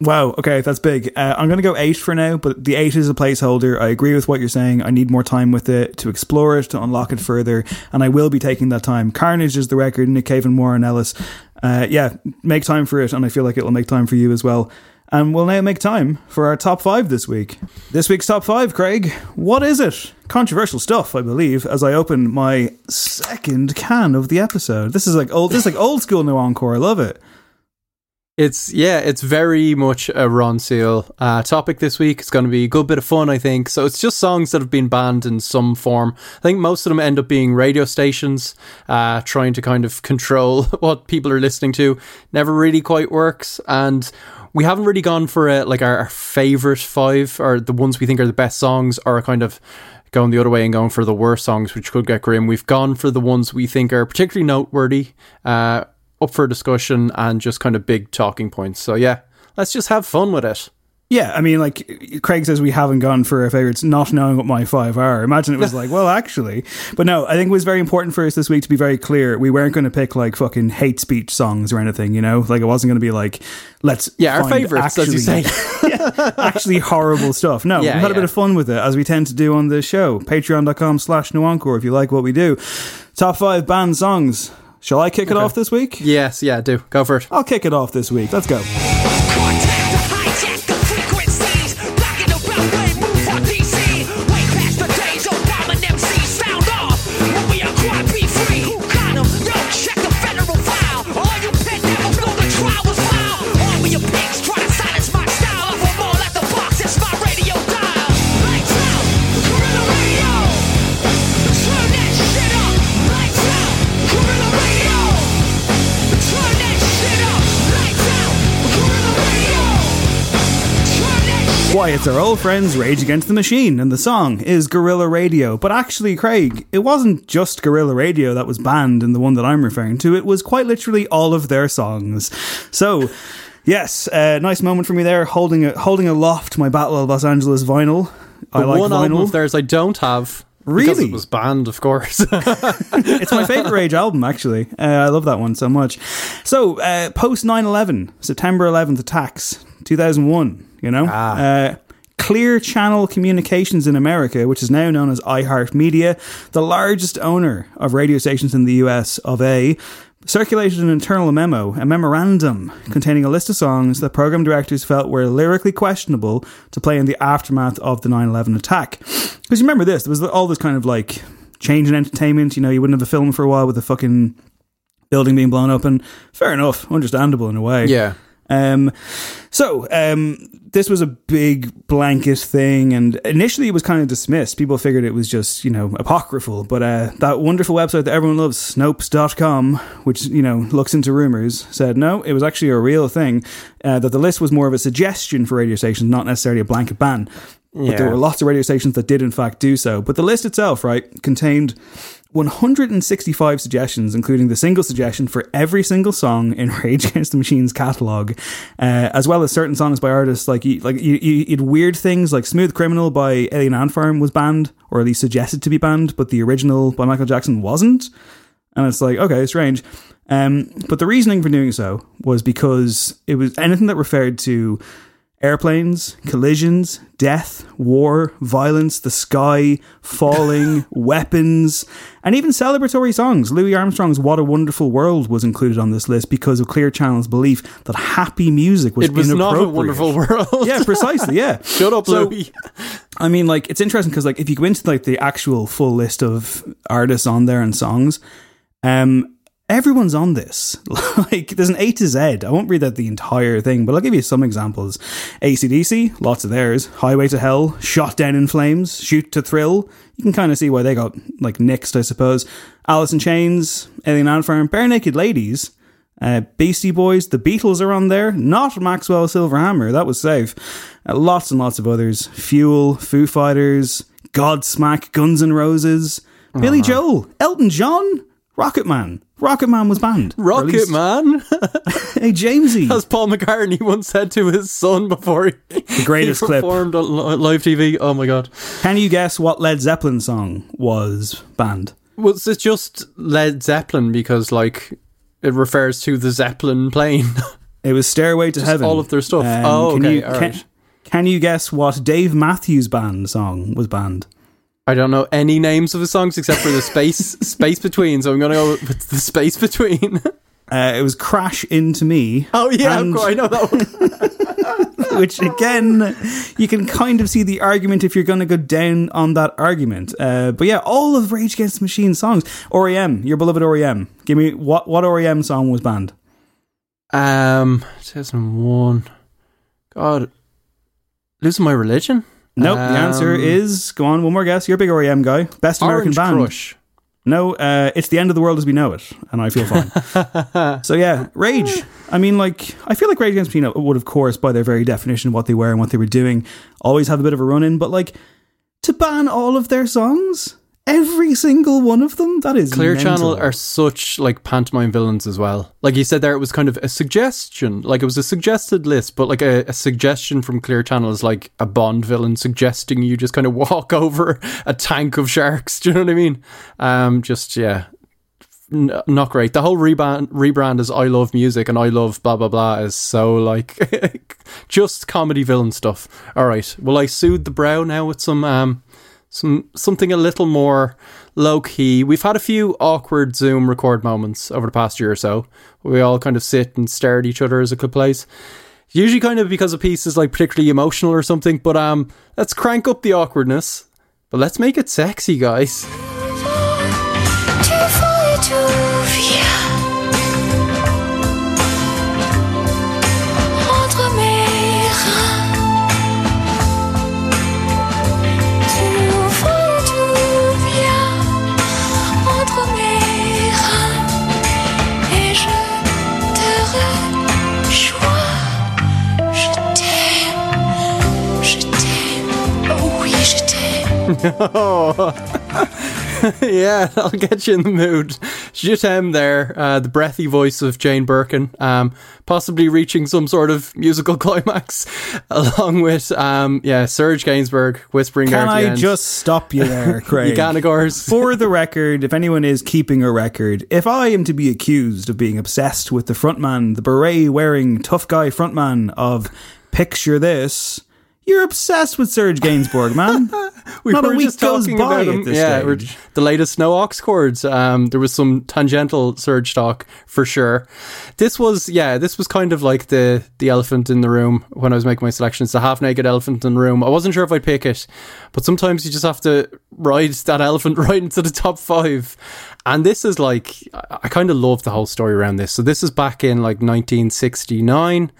B: Wow. Okay, that's big. Uh, I'm going to go eight for now, but the eight is a placeholder. I agree with what you're saying. I need more time with it to explore it, to unlock it further, and I will be taking that time. Carnage is the record. Nick Cave and Warren Ellis. Uh, yeah, make time for it, and I feel like it'll make time for you as well. And we'll now make time for our top five this week. This week's top five, Craig. What is it? Controversial stuff, I believe. As I open my second can of the episode, this is like old. This is like old school No Encore. I love it.
C: It's yeah, it's very much a Ronseal uh, topic this week. It's going to be a good bit of fun, I think. So it's just songs that have been banned in some form. I think most of them end up being radio stations uh, trying to kind of control what people are listening to. Never really quite works, and we haven't really gone for a, like our, our favorite five or the ones we think are the best songs, are kind of going the other way and going for the worst songs, which could get grim. We've gone for the ones we think are particularly noteworthy. Uh, up for discussion and just kind of big talking points. So yeah, let's just have fun with it.
B: Yeah, I mean, like Craig says, we haven't gone for our favorites, not knowing what my five are. Imagine it was like, well, actually, but no, I think it was very important for us this week to be very clear. We weren't going to pick like fucking hate speech songs or anything, you know. Like it wasn't going to be like, let's
C: yeah, our favorites,
B: actually,
C: as you say,
B: yeah, actually horrible stuff. No,
C: Yeah,
B: we had a bit of fun with it as we tend to do on the show. Patreon.com/slash No Encore if you like what we do. Top five banned songs. Shall I kick it off this week?
C: Yes, yeah, do go for it.
B: I'll kick it off this week. Let's go. Why, it's our old friends Rage Against the Machine, and the song is Guerrilla Radio. But actually, Craig, it wasn't just Guerrilla Radio that was banned in the one that I'm referring to, it was quite literally all of their songs. So. Yes, uh, nice moment for me there, holding a, holding aloft my Battle of Los Angeles vinyl. I
C: The
B: like
C: one
B: vinyl.
C: album of theirs I don't have.
B: Really?
C: Because it was banned, of course.
B: it's my favorite Rage album, actually. Uh, I love that one so much. So, uh, post 9 11, September 11th attacks, 2001, you know? Uh, Clear Channel Communications in America, which is now known as iHeartMedia, the largest owner of radio stations in the US of A, circulated an internal memo, a memorandum containing a list of songs that program directors felt were lyrically questionable to play in the aftermath of the 9/11 attack. Because you remember this, there was all this kind of like change in entertainment. You know, you wouldn't have a film for a while with the fucking building being blown up, and fair enough, understandable in a way.
C: Yeah.
B: Um, so um, this was a big blanket thing, and initially it was kind of dismissed. People figured it was just you know apocryphal, but uh, that wonderful website that everyone loves, Snopes.com, which you know looks into rumors, said no, it was actually a real thing. Uh, that the list was more of a suggestion for radio stations, not necessarily a blanket ban. But there were lots of radio stations that did in fact do so. But the list itself, right, contained 165 suggestions, including the single suggestion for every single song in Rage Against the Machine's catalog, uh, as well as certain songs by artists like you, like you, you, you'd weird things like "Smooth Criminal" by Alien Ant Farm was banned, or at least suggested to be banned, but the original by Michael Jackson wasn't. And it's like, okay, strange. Um, but the reasoning for doing so was because it was anything that referred to airplanes, collisions, death, war, violence, the sky, falling, weapons, and even celebratory songs. Louis Armstrong's What a Wonderful World was included on this list because of Clear Channel's belief that happy music was
C: it was not a wonderful world.
B: yeah, precisely. Yeah.
C: Shut up,
B: So-
C: Louis.
B: I mean, like it's interesting because like if you go into like the actual full list of artists on there and songs, um, everyone's on this. like there's an A to Z. I won't read out the entire thing, but I'll give you some examples. ACDC, lots of theirs. Highway to Hell, Shot Down in Flames, Shoot to Thrill. You can kind of see why they got like nixed, I suppose. Alice in Chains, Alien Ant Farm, Barenaked Ladies. Uh, Beastie Boys, the Beatles are on there. Not Maxwell Silverhammer, that was safe. Uh, lots and lots of others. Fuel, Foo Fighters, Godsmack, Guns N' Roses, Billy
C: Uh-huh.
B: Joel, Elton John, Rocket Man. Rocket Man was banned.
C: Rocket Man,
B: Hey, Jamesy.
C: as Paul McCartney once said to his son before he,
B: The greatest
C: he
B: clip.
C: performed on live TV. Oh my god!
B: Can you guess what Led Zeppelin song was banned?
C: Was it just Led Zeppelin because like it refers to the Zeppelin plane?
B: It was Stairway to
C: Just
B: Heaven.
C: all of their stuff.
B: Um,
C: Oh,
B: can
C: okay,
B: You, can,
C: right.
B: can you guess what Dave Matthews Band song was banned?
C: I don't know any names of the songs except for the space space between. So I'm gonna go with the space between.
B: Uh, it was Crash Into Me.
C: Oh yeah,
B: And-
C: course, I know that one.
B: which again you can kind of see the argument if you're going to go down on that argument uh, but yeah all of rage against the machine songs rem your beloved rem give me what what rem song was banned
C: Um, 2001. God, losing my religion.
B: Nope the answer
C: Um,
B: is go on one more guess. You're a big rem guy. Best american
C: Orange
B: band.
C: Crush.
B: no uh, it's the end of the world as we know it and i feel fine. So yeah rage. I mean like i feel like rage against the machine would of course by their very definition what they were and what they were doing always have a bit of a run in but like to ban all of their songs Every single one of them. That is
C: Clear
B: mental.
C: Channel are such like pantomime villains as well. Like you said there, it was kind of a suggestion. Like it was a suggested list, but like a, a suggestion from Clear Channel is like a Bond villain suggesting you just kind of walk over a tank of sharks. Do you know what I mean? Um, just yeah, N- not great. The whole rebrand rebrand is I love music and I love blah blah blah is so like just comedy villain stuff. All right. Well, I soothe the brow now with some um some something a little more low key. We've had a few awkward Zoom record moments over the past year or so. We all kind of sit and stare at each other as a clip plays. Usually kind of because a piece is like particularly emotional or something, but um let's crank up the awkwardness. But let's make it sexy, guys.
N: Oh.
C: yeah, I'll get you in the mood. T'aime there, uh, the breathy voice of Jane Birkin, um, possibly reaching some sort of musical climax, along with, um, yeah, Serge Gainsbourg whispering
B: Can I
C: end.
B: just stop you there, Craig?
C: You can, of course.
B: For the record, if anyone is keeping a record, if I am to be accused of being obsessed with the frontman, the beret wearing tough guy frontman of Picture This, you're obsessed with Serge Gainsbourg, man.
C: we
B: Not a
C: were
B: week
C: just
B: goes
C: talking
B: by
C: about him. yeah, the latest No Aux Cords. Um, there was some tangential Serge talk for sure. This was yeah, this was kind of like the the elephant in the room when I was making my selections. The half naked elephant in the room. I wasn't sure if I'd pick it, but sometimes you just have to ride that elephant right into the top five. And this is like I, I kind of love the whole story around this. So this is back in like 1969.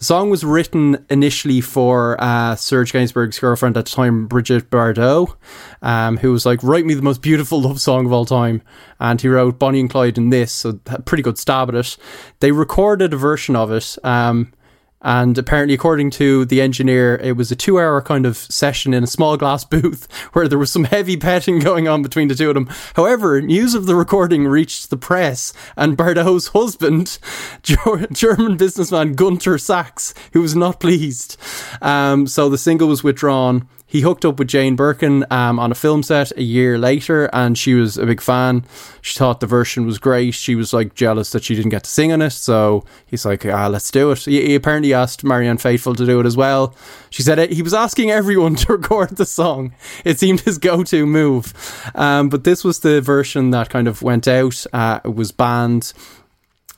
C: The song was written initially for uh, Serge Gainsbourg's girlfriend at the time, Brigitte Bardot, um, who was like, write me the most beautiful love song of all time. And he wrote Bonnie and Clyde in this, so a pretty good stab at it. They recorded a version of it. Um, and apparently, according to the engineer, it was a two hour kind of session in a small glass booth where there was some heavy petting going on between the two of them. However, news of the recording reached the press, and Bardot's husband, German businessman Gunter Sachs, who was not pleased. Um, so the single was withdrawn. He hooked up with Jane Birkin um, on a film set a year later, and she was a big fan. She thought the version was great. She was like jealous that she didn't get to sing on it, so he's like, "Ah, let's do it." He, he apparently asked Marianne Faithfull to do it as well. She said it, he was asking everyone to record the song. It seemed his go-to move, um, but this was the version that kind of went out. Uh, it was banned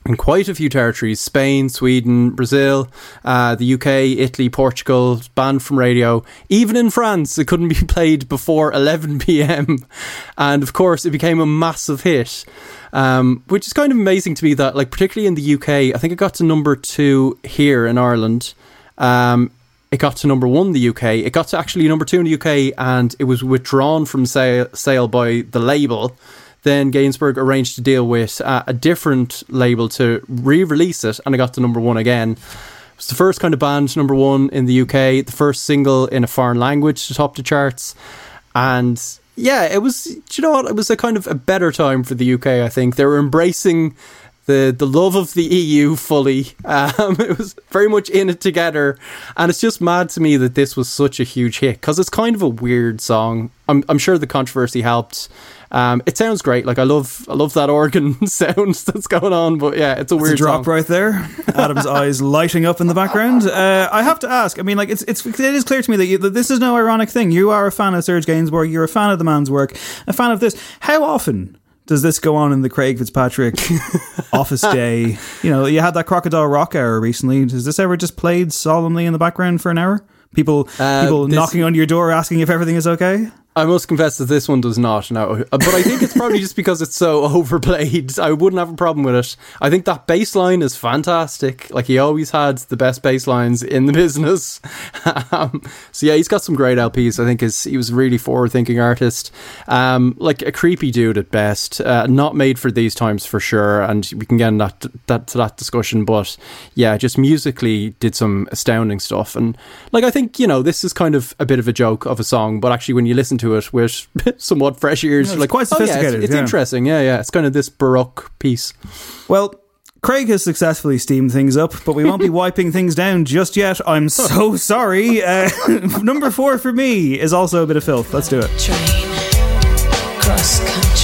C: in quite a few territories Spain, Sweden, Brazil, uh, the UK, Italy, Portugal, banned from radio. Even in France, it couldn't be played before 11 pm. And of course, it became a massive hit. Um, which is kind of amazing to me that, like, particularly in the UK, I think it got to number two here in Ireland. Um, it got to number one in the UK. It got to actually number two in the UK, and it was withdrawn from sale, sale by the label. Then Gainsbourg arranged to deal with uh, a different label to re-release it, and it got to number one again. It was the first kind of banned number one in the UK, the first single in a foreign language to top the charts, and yeah, it was. You know what? It was a kind of a better time for the UK. I think they were embracing the the love of the EU fully. Um, it was very much in it together, and it's just mad to me that this was such a huge hit because it's kind of a weird song. I'm I'm sure the controversy helped. Um, it sounds great. Like I love I love that organ sound that's going on. But yeah, it's a
B: That's
C: weird
B: a drop
C: song.
B: right there. Adam's eyes lighting up in the background. Uh, I have to ask. I mean, like it's it's it is clear to me that, you, that this is no ironic thing. You are a fan of Serge Gainsbourg. You're a fan of the man's work. A fan of this. How often? Does this go on in the Craig Fitzpatrick office day? You know, you had that Crocodile Rock hour recently. Does this ever just played solemnly in the background for an hour? People,
C: Uh,
B: people
C: this-
B: knocking on your door asking if everything is okay.
C: I must confess that this one does not. No, Uh, but I think it's probably just because it's so overplayed. I wouldn't have a problem with it. I think that bass line is fantastic. Like he always had the best bass lines in the business. um, so yeah, he's got some great LPs. I think is he was a really forward thinking artist. Um, like a creepy dude at best. Uh, not made for these times for sure. And we can get in that, that to that discussion. But yeah, just musically did some astounding stuff. And like I think you know this is kind of a bit of a joke of a song, but actually when you listen to to it with somewhat fresh ears.
B: Yeah, it's
C: like
B: quite sophisticated.
C: "Oh, yeah, it's- it's
B: yeah.
C: interesting. Yeah, yeah. It's kind of this baroque piece.
B: Well, Craig has successfully steamed things up, but we won't be wiping things down just yet. I'm so sorry. Uh, number four for me is also a bit of filth. Let's do it.
N: cross country.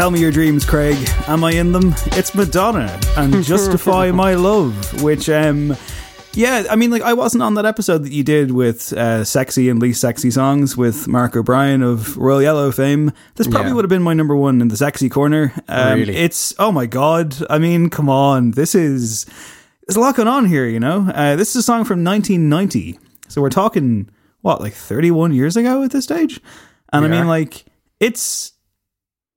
B: Tell me your dreams, Craig. Am I in them? It's Madonna and Justify My Love, which, um, yeah, I mean, like, I wasn't on that episode that you did with uh, Sexy and Least Sexy Songs with Mark O'Brien of Royal Yellow fame. This probably
C: Yeah.
B: would have been my number one in the sexy corner. Um,
C: Really?
B: It's, oh my God. I mean, come on. This is, there's a lot going on here, you know? Uh, this is a song from 1990. So we're talking, what, like 31 years ago at this stage? And I mean, like, it's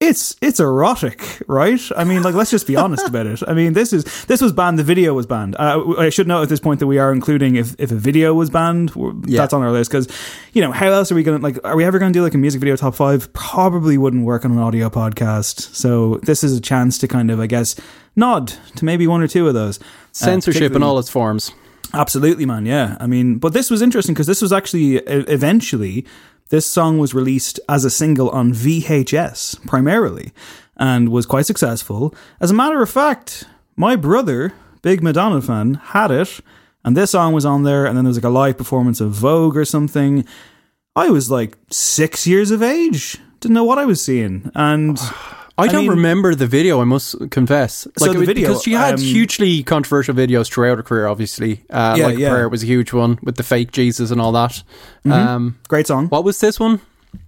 B: it's it's erotic, right? I mean, like let's just be honest about it. I mean, this is this was banned. The video was banned. Uh, I should note at this point that we are including if if a video was banned,
C: Yeah.
B: that's on our list because you know how else are we gonna like? Are we ever gonna do like a music video top five? Probably wouldn't work on an audio podcast. So this is a chance to kind of, I guess, nod to maybe one or two of those Uh,
C: Censorship in all its forms.
B: Absolutely, man. Yeah. I mean, but this was interesting because this was actually eventually this song was released as a single on VHS primarily and was quite successful. As a matter of fact, my brother, big Madonna fan, had it and this song was on there and then there was like a live performance of Vogue or something. I was like 6 years of age. Didn't know what I was seeing. And ah.
C: I don't
B: mean-
C: remember the video. I must confess.
B: So
C: it
B: the video,
C: because she had
B: um,
C: hugely controversial videos throughout her career. Obviously, uh,
B: Yeah,
C: like
B: yeah.
C: Prayer was a huge one with the fake Jesus and all that.
B: Mhm.
C: Um,
B: Great song.
C: What was this one?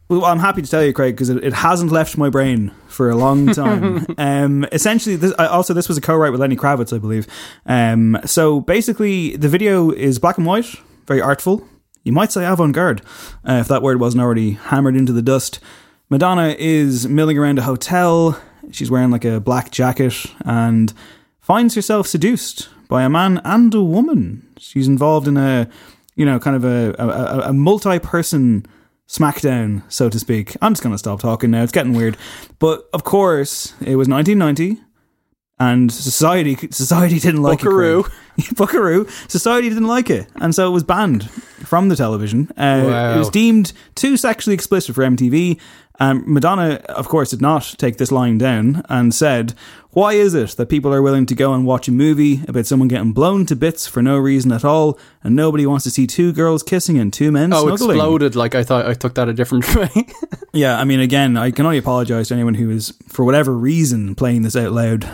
B: Well, I'm happy to tell you, Craig, because it, it hasn't left my brain for a long time. um, essentially, this, I- also this was a co-write with Lenny Kravitz, I believe. Um, so basically, the video is black and white, very artful. You might say avant-garde, uh, if that word wasn't already hammered into the dust. Madonna is milling around a hotel. She's wearing like a black jacket and finds herself seduced by a man and a woman. She's involved in a, you know, kind of a, a, a- a multi-person smackdown, so to speak. I'm just going to stop talking now. It's getting weird. But of course, it was 1990 and society society didn't like
C: Buckaroo.
B: it. Buckaroo. Society didn't like it, and so it was banned from the television. Uh,
C: Wow.
B: It was deemed too sexually explicit for MTV. Um, Madonna, of course, did not take this line down and said, "Why is it that people are willing to go and watch a movie about someone getting blown to bits for no reason at all, and nobody wants to see two girls kissing and two men
C: Oh,
B: snuggling?"
C: exploded! Like I thought. I took that a different way.
B: Yeah, I mean, again, I can only apologize to anyone who is, for whatever reason, playing this out loud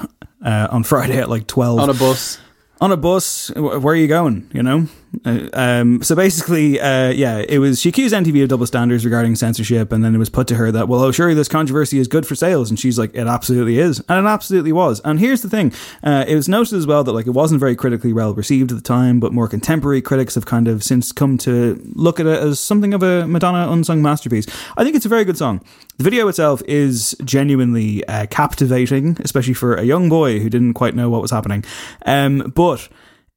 B: uh, on Friday at like 12.
C: on a bus.
B: On a bus, where are you going? You know? Uh, um, so basically, uh, yeah, it was, she accused MTV of double standards regarding censorship, and then it was put to her that, well, oh, surely this controversy is good for sales. And she's like, it absolutely is. And it absolutely was. And here's the thing uh, it was noted as well that, like, it wasn't very critically well received at the time, but more contemporary critics have kind of since come to look at it as something of a Madonna unsung masterpiece. I think it's a very good song. The video itself is genuinely uh, captivating, especially for a young boy who didn't quite know what was happening. Um, but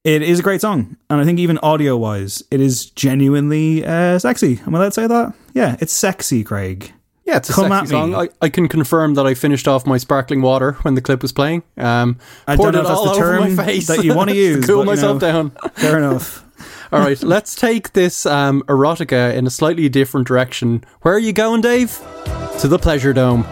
B: it is a great song, and I think even audio wise, it is genuinely uh, sexy. Am I allowed to say that? Yeah, it's sexy, Craig.
C: Yeah, it's a
B: Come
C: sexy song. I, I can confirm that I finished off my sparkling water when the clip was playing. Um,
B: I
C: poured it all
B: the
C: over
B: term
C: my face
B: that you want to use.
C: to cool
B: but,
C: myself
B: know,
C: down.
B: Fair enough.
C: All right, let's take this um, erotica in a slightly different direction. Where are you going, Dave? To the Pleasure Dome.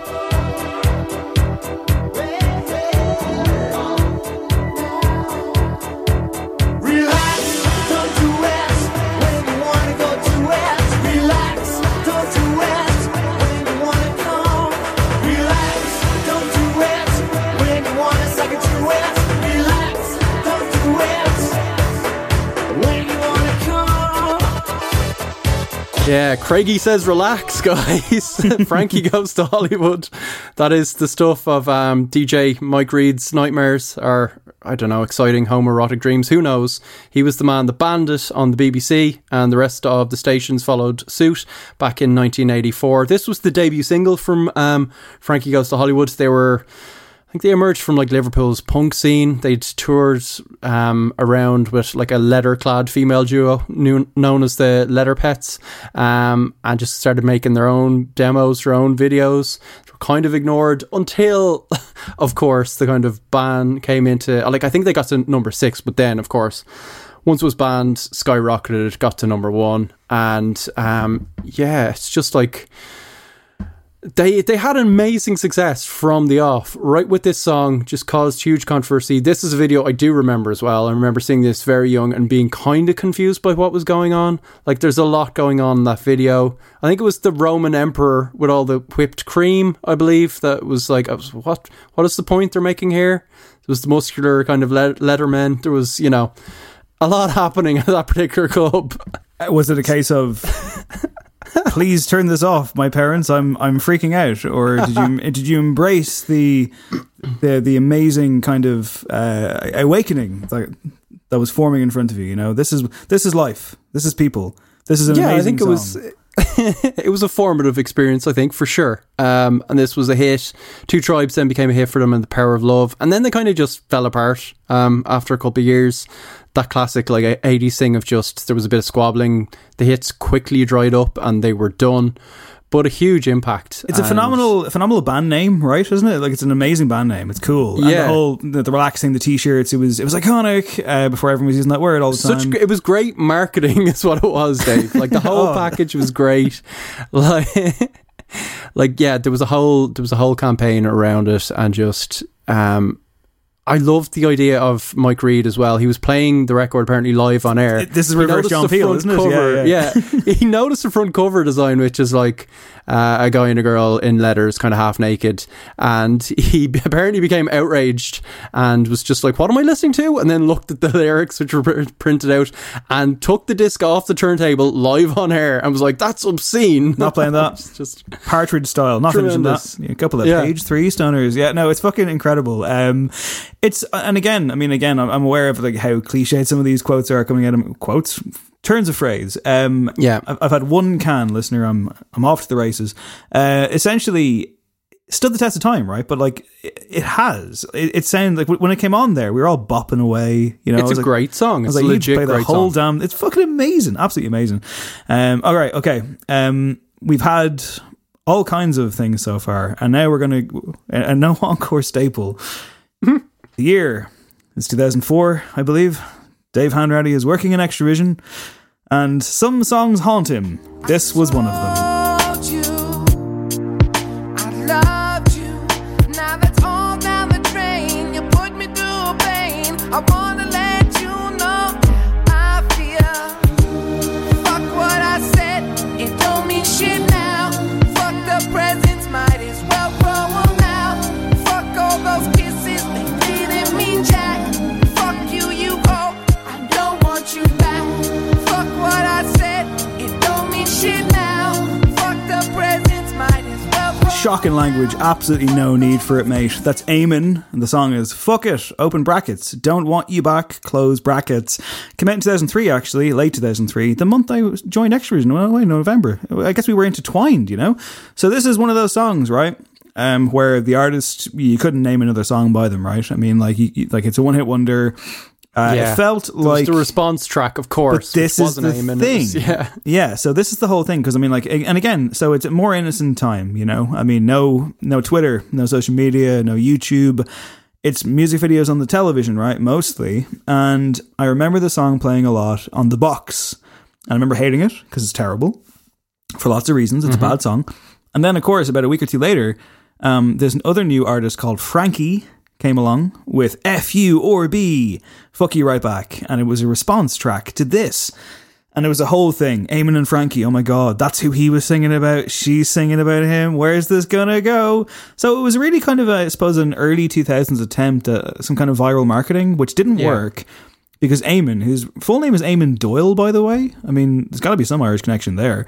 C: Yeah, Craigie says relax, guys. Frankie goes to Hollywood. That is the stuff of um, DJ Mike Read's nightmares, or I don't know, exciting homoerotic dreams. Who knows? He was the man that banned it on the BBC, and the rest of the stations followed suit back in 1984. This was the debut single from um, Frankie Goes to Hollywood. They were. I think they emerged from like Liverpool's punk scene. They'd toured um, around with like a leather clad female duo knew, known as the Leather Pets um, and just started making their own demos, their own videos. They were kind of ignored until, of course, the kind of ban came into like I think they got to number six, but then, of course, once it was banned, skyrocketed, got to number one. And um, yeah, it's just like they they had an amazing success from the off right with this song just caused huge controversy. This is a video i do remember as well. I remember seeing this very young and being kind of confused by what was going on. Like there's a lot going on in that video. I think it was the roman emperor with all the whipped cream i believe that was like I was, what? What is the point they're making here? It was the muscular kind of le- letterman. There was you know a lot happening at that particular club.
B: Uh, was it a case of please turn this off my parents i'm i'm freaking out or did you did you embrace the the the amazing kind of uh, awakening that that was forming in front of you you know this is this is life this is people this is an
C: yeah,
B: amazing Yeah,
C: I think it was it was a formative experience, I think, for sure. Um, and this was a hit. Two Tribes then became a hit for them, and The Power of Love. And then they kind of just fell apart um, after a couple of years. That classic, like, 80s thing of just there was a bit of squabbling. The hits quickly dried up and they were done. But a huge impact.
B: It's a phenomenal, phenomenal band name, right? Isn't it? Like it's an amazing band name. It's cool. And
C: Yeah.
B: the whole the, the relaxing, the t-shirts. It was it was iconic. Uh, before everyone was using that word all the
C: Such
B: time.
C: it was great marketing, is what it was, Dave. Like the whole
B: Oh.
C: package was great. Like, like yeah, there was a whole there was a whole campaign around it, and just um, I loved the idea of Mike Read as well. He was playing the record apparently live on air.
B: This is reverse John Peel, isn't it?
C: Cover,
B: Yeah,
C: yeah. he noticed the front cover design, which is like uh, a guy and a girl in letters, kind of half naked, and he apparently became outraged and was just like, "What am I listening to?" And then looked at the lyrics, which were pr- printed out, and took the disc off the turntable live on air, and was like, "That's obscene."
B: Not playing that.
C: It's just
B: Partridge style. Not finishing that. A couple of
C: Yeah.
B: page three stoners. Yeah, no, it's fucking incredible. Um, it's and again, I mean, again, I'm, I'm aware of like how cliched some of these quotes are coming out of quotes. Turns of phrase. Um,
C: yeah,
B: I've, had one can listener. I'm I'm off to the races. Uh, essentially, stood the test of time, right? But like, it, it has. It, it sounds like when it came on there, we were all bopping away. You know,
C: It's a
B: like-
C: great song. It's
B: like,
C: legit
B: play the whole
C: song.
B: damn. It's fucking amazing, absolutely amazing. Um, all right, okay. Um, we've had all kinds of things so far, and now we're gonna a, a no encore staple. the year is 2004, I believe. Dave Hanratty is working in Xtra-vision, and some songs haunt him. This was one of them. Shocking language, absolutely no need for it, mate. That's Eamon, and the song is Fuck It, open brackets. Don't want you back, close brackets. Came out in 2003, actually, late 2003, the month I joined Extras, wait, November. I guess we were intertwined, you know? So this is one of those songs, right? Um, where the artist, you couldn't name another song by them, right? I mean, like, you- like it's a one hit wonder. Uh,
C: Yeah.
B: It felt
C: There
B: like
C: the response track, of course.
B: but this is
C: wasn't
B: the
C: Eamon,
B: thing.
C: was- yeah.
B: yeah. So this is the whole thing because I mean, like, and again, so it's a more innocent time. You know, I mean, no, no Twitter, no social media, no YouTube. It's music videos on the television, right? Mostly. And I remember the song playing a lot on the box. And I remember hating it because it's terrible for lots of reasons. It's
C: Mhm.
B: a bad song. And then, of course, about a week or two later, um, there's another new artist called Frankie came along with F.U.R.B., fuck you right back. And it was a response track to this. And it was a whole thing. Eamon and Frankie, oh my god, that's who he was singing about. She's singing about him. Where's this gonna go? So it was really kind of, a, I suppose, an early 2000s attempt at some kind of viral marketing, which didn't
C: Yeah.
B: work because Eamon, whose full name is Eamon Doyle, by the way. I mean, there's got to be some Irish connection there.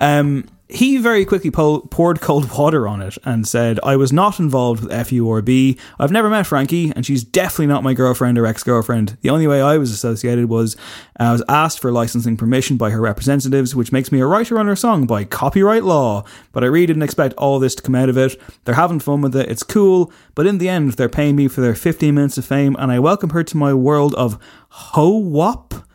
B: Um, he very quickly po- poured cold water on it and said, I was not involved with FU or B. I've never met Frankie, and she's definitely not my girlfriend or ex girlfriend. The only way I was associated was I was asked for licensing permission by her representatives, which makes me a writer on her song by copyright law. But I really didn't expect all this to come out of it. They're having fun with it, it's cool, but in the end, they're paying me for their 15 minutes of fame, and I welcome her to my world of ho wop.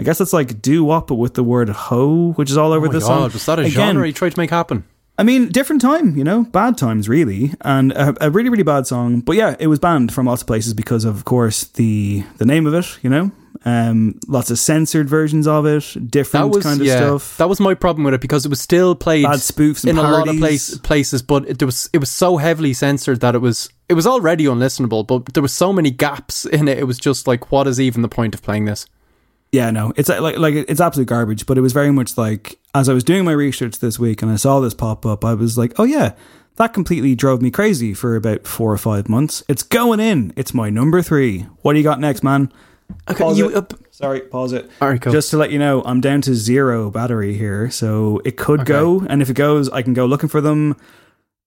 B: I guess it's like do but with the word ho, which is all over
C: oh
B: the
C: God,
B: song.
C: Was that a
B: Again,
C: genre he tried to make happen?
B: I mean, different time, you know, bad times really, and a, a really, really bad song. But yeah, it was banned from lots of places because of, of course, the the name of it. You know, um, lots of censored versions of it, different
C: was
B: kind of
C: yeah,
B: stuff.
C: That was my problem with it because it was still played
B: Bad spoofs
C: in a lot of place, places, but it was it was so heavily censored that it was it was already unlistenable. But there were so many gaps in it. It was just like, what is even the point of playing this?
B: Yeah, no, it's like like it's absolute garbage. But it was very much like as I was doing my research this week and I saw this pop up, I was like, oh yeah, that completely drove me crazy for about four or five months. It's going in. It's my number three. What do you got next, man?
C: Okay,
B: Pause
C: you-
B: it. Sorry, pause it.
C: All right, cool.
B: Just to let you know, I'm down to zero battery here, so it could go, and if it goes, I can go looking for them.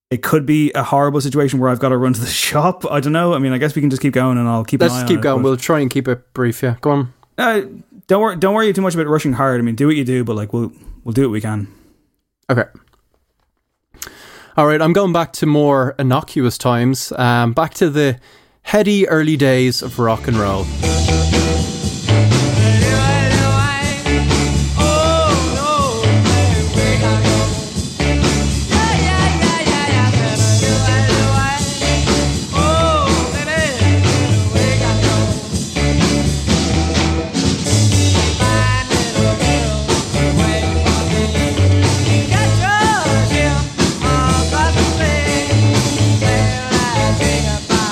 B: It could be a horrible situation where I've got to run to the shop. I don't know. I mean, I guess we can just keep going, and I'll keep.
C: Let's
B: an eye
C: keep
B: on it,
C: going.
B: but-
C: We'll try and keep it brief. Yeah, go on.
B: uh, don't worry. Don't worry too much about rushing hard. I mean, do what you do, but like we'll we'll do what we can.
C: Okay. All right, I'm going back to more innocuous times. Um, back to the heady early days of rock and roll.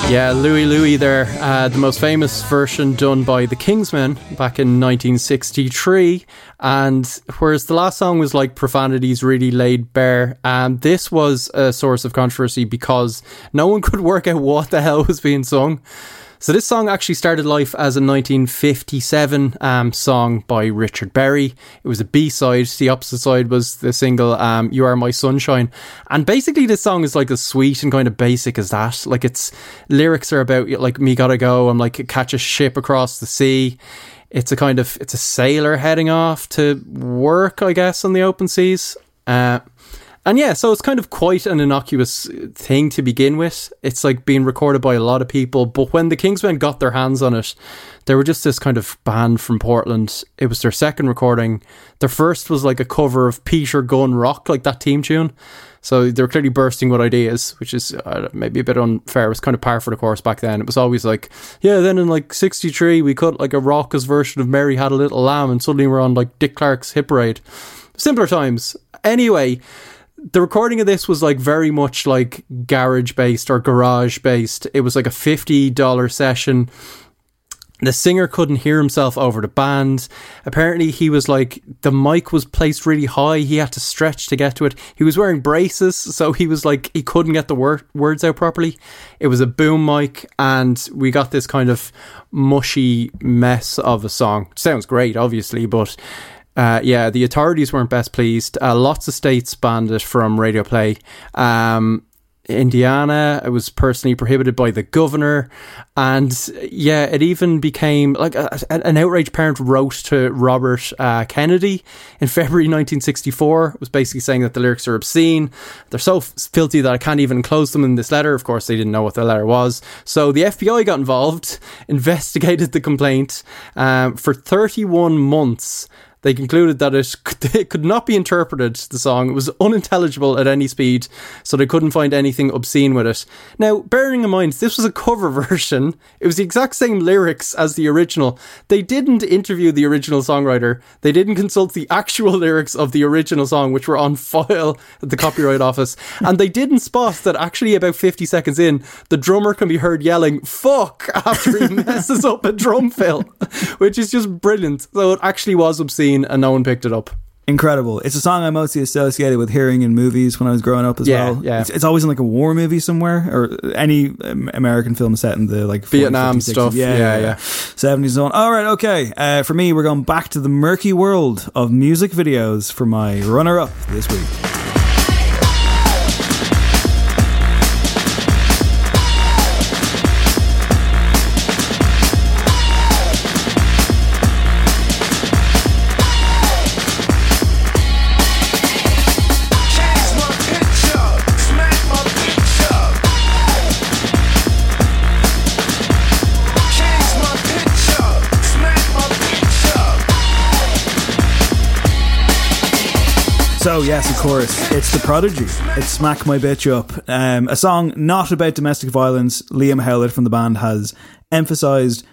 C: Yeah, Louie Louie there, uh, the most famous version done by the Kingsmen back in 1963. And whereas the last song was like profanities really laid bare, um, this was a source of controversy because no one could work out what the hell was being sung. So this song actually started life as a 1957 um, song by Richard Berry. It was a B-side. The opposite side was the single um, "You Are My Sunshine," and basically this song is like as sweet and kind of basic as that. Like its lyrics are about like me gotta go. I'm like catch a ship across the sea. It's a kind of it's a sailor heading off to work, I guess, on the open seas. Uh, and yeah, so it's kind of quite an innocuous thing to begin with. It's like being recorded by a lot of people, but when the Kingsmen got their hands on it, they were just this kind of band from Portland. It was their second recording. Their first was like a cover of Peter Gunn Rock, like that team tune. So they were clearly bursting with ideas, which is uh, maybe a bit unfair. It was kind of par for the course back then. It was always like, yeah, then in like 63, we cut like a raucous version of Mary Had a Little Lamb, and suddenly we're on like Dick Clark's Hit Parade. Simpler times. Anyway, the recording of this was like very much like garage based or garage based. It was like a $50 session. The singer couldn't hear himself over the band. Apparently, he was like, the mic was placed really high. He had to stretch to get to it. He was wearing braces, so he was like, he couldn't get the wor- words out properly. It was a boom mic, and we got this kind of mushy mess of a song. Sounds great, obviously, but uh, yeah, the authorities weren't best pleased. Uh, lots of states banned it from radio play. Um, Indiana, it was personally prohibited by the governor. And yeah, it even became like a, an outraged parent wrote to Robert uh, Kennedy in February 1964. It was basically saying that the lyrics are obscene. They're so filthy that I can't even enclose them in this letter. Of course, they didn't know what the letter was. So the FBI got involved, investigated the complaint um, for 31 months they concluded that it, it could not be interpreted, the song. It was unintelligible at any speed, so they couldn't find anything obscene with it. Now, bearing in mind, this was a cover version, it was the exact same lyrics as the original. They didn't interview the original songwriter, they didn't consult the actual lyrics of the original song, which were on file at the Copyright Office, and they didn't spot that actually about 50 seconds in, the drummer can be heard yelling, fuck, after he messes up a drum fill, which is just brilliant. So it actually was obscene and no one picked it up.
B: Incredible. It's a song I mostly associated with hearing in movies when I was growing up as
C: Yeah,
B: well.
C: yeah.
B: It's, it's always in like a war movie somewhere or any American film set in the like 40s,
C: Vietnam
B: 50s, 60s.
C: stuff.
B: Yeah,
C: Yeah,
B: yeah,
C: yeah.
B: 70s and on. All right, okay. Uh, for me, we're going back to the murky world of music videos for my runner up this week. So yes, of course, it's the Prodigy. It's "Smack My Bitch Up," um, a song not about domestic violence. Liam Howlett from the band has emphasized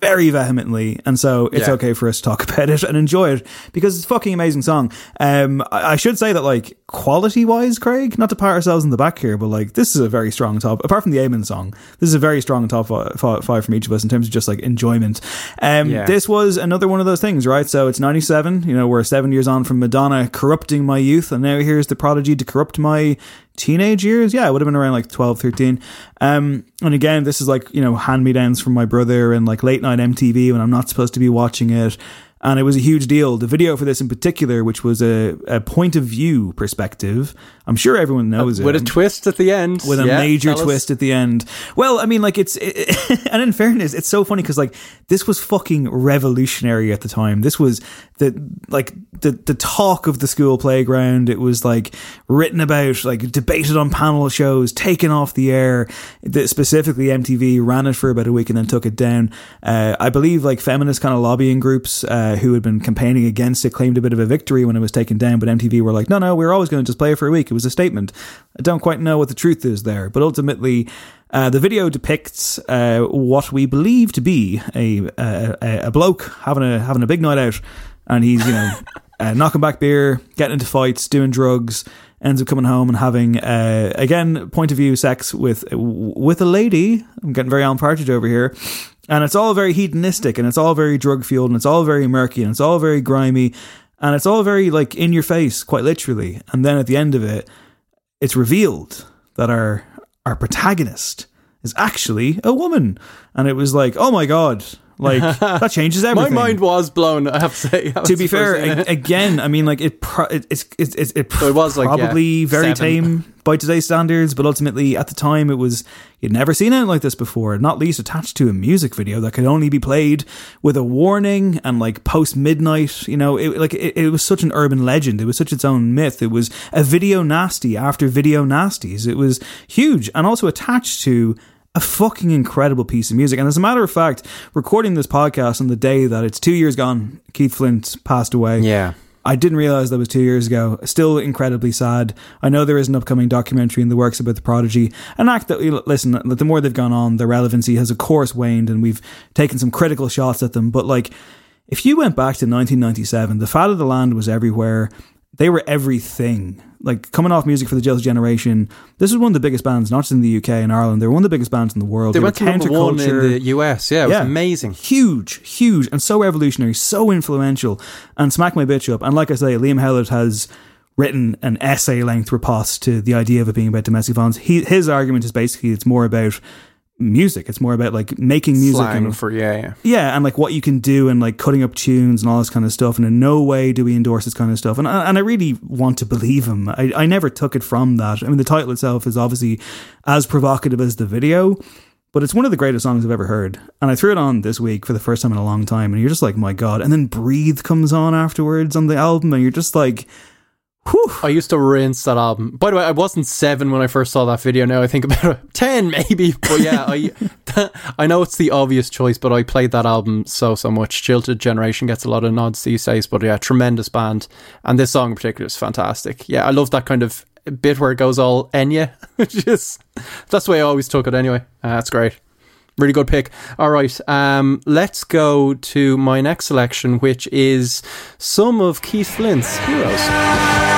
B: very vehemently, and so it's
C: Yeah.
B: okay for us to talk about it and enjoy it because it's a fucking amazing song. Um, I I should say that like quality wise, Craig, not to pat ourselves in the back here, but like this is a very strong top. Apart from the Eamon song, this is a very strong top fi- fi- five from each of us in terms of just like enjoyment. Um,
C: Yeah.
B: this was another one of those things, right? So it's ninety seven. You know, we're seven years on from Madonna corrupting my youth, and now here's the Prodigy to corrupt my teenage years. Yeah, it would have been around like 12, 13. Um, and again, this is like, you know, hand me downs from my brother and like late night MTV when I'm not supposed to be watching it. And it was a huge deal. The video for this in particular, which was a, a point of view perspective, I'm sure everyone knows it.
C: With a twist at the end.
B: With a
C: Yeah,
B: major
C: tell us.
B: twist at the end. Well, I mean, like, it's, it, and in fairness, it's so funny because, like, this was fucking revolutionary at the time. This was the, like, the, the talk of the school playground. It was, like, written about, like, debated on panel shows, taken off the air. The, specifically, MTV ran it for about a week and then took it down. Uh, I believe, like, feminist kind of lobbying groups uh, who had been campaigning against it claimed a bit of a victory when it was taken down, but MTV were like, no, no, we're always going to just play it for a week. It was a statement. I don't quite know what the truth is there, but ultimately, uh, the video depicts uh, what we believe to be a, a a bloke having a having a big night out, and he's you know uh, knocking back beer, getting into fights, doing drugs, ends up coming home and having uh, again point of view sex with with a lady. I'm getting very Alan Partridge over here. And it's all very hedonistic and it's all very drug fueled and it's all very murky and it's all very grimy and it's all very like in your face, quite literally. And then at the end of it, it's revealed that our our protagonist is actually a woman. And it was like, oh my god, like that changes everything.
C: My mind was blown. I have to say.
B: to be fair, a- again, I mean, like it, pro- it it's it's it, it,
C: it was like, yeah,
B: probably very
C: seven.
B: tame by today's standards, but ultimately at the time it was you'd never seen anything like this before. Not least attached to a music video that could only be played with a warning and like post midnight. You know, it like it, it was such an urban legend. It was such its own myth. It was a video nasty after video nasties. It was huge and also attached to a fucking incredible piece of music. And as a matter of fact, recording this podcast on the day that it's two years gone, Keith Flint passed away.
C: Yeah.
B: I didn't realize that was two years ago. Still incredibly sad. I know there is an upcoming documentary in the works about the Prodigy. An act that, listen, the more they've gone on, their relevancy has of course waned and we've taken some critical shots at them. But like, if you went back to 1997, the fat of the land was everywhere. They were everything. Like coming off music for the Jilted generation, this was one of the biggest bands, not just in the UK and Ireland. They were one of the biggest bands in the world.
C: They
B: were
C: went to number one in the US. Yeah, it was amazing.
B: Huge, huge, and so revolutionary, so influential. And Smack My Bitch Up. And like I say, Liam Howlett has written an essay length riposte to the idea of it being about domestic violence. He, his argument is basically it's more about music. It's more about like making music
C: Slang
B: and
C: for yeah, yeah.
B: yeah, and like what you can do and like cutting up tunes and all this kind of stuff. And in no way do we endorse this kind of stuff. And I, and I really want to believe him. I, I never took it from that. I mean, the title itself is obviously as provocative as the video, but it's one of the greatest songs I've ever heard. And I threw it on this week for the first time in a long time. And you're just like, my God. And then Breathe comes on afterwards on the album. And you're just like,
C: I used to rinse that album. By the way, I wasn't seven when I first saw that video. Now I think about it, ten maybe. But yeah, I I know it's the obvious choice, but I played that album so so much. Jilted Generation gets a lot of nods these days, but yeah, tremendous band, and this song in particular is fantastic. Yeah, I love that kind of bit where it goes all Enya, which is that's the way I always took it anyway. Uh, that's great. Really good pick. All right, um, let's go to my next selection, which is some of Keith Flint's heroes.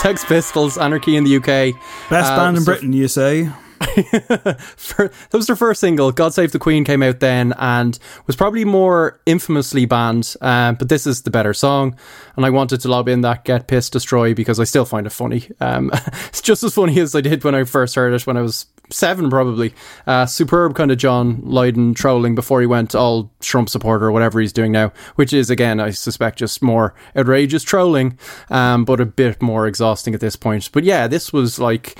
C: Sex Pistols, Anarchy in the UK.
B: best
C: Uh,
B: band in
C: so-
B: Britain, you say?
C: That was their first single. God Save the Queen came out then and was probably more infamously banned. Um, but this is the better song, and I wanted to lob in that "Get Pissed Destroy" because I still find it funny. Um, it's just as funny as I did when I first heard it when I was seven, probably. Uh, superb kind of John Lydon trolling before he went all Trump supporter or whatever he's doing now, which is again, I suspect, just more outrageous trolling, um, but a bit more exhausting at this point. But yeah, this was like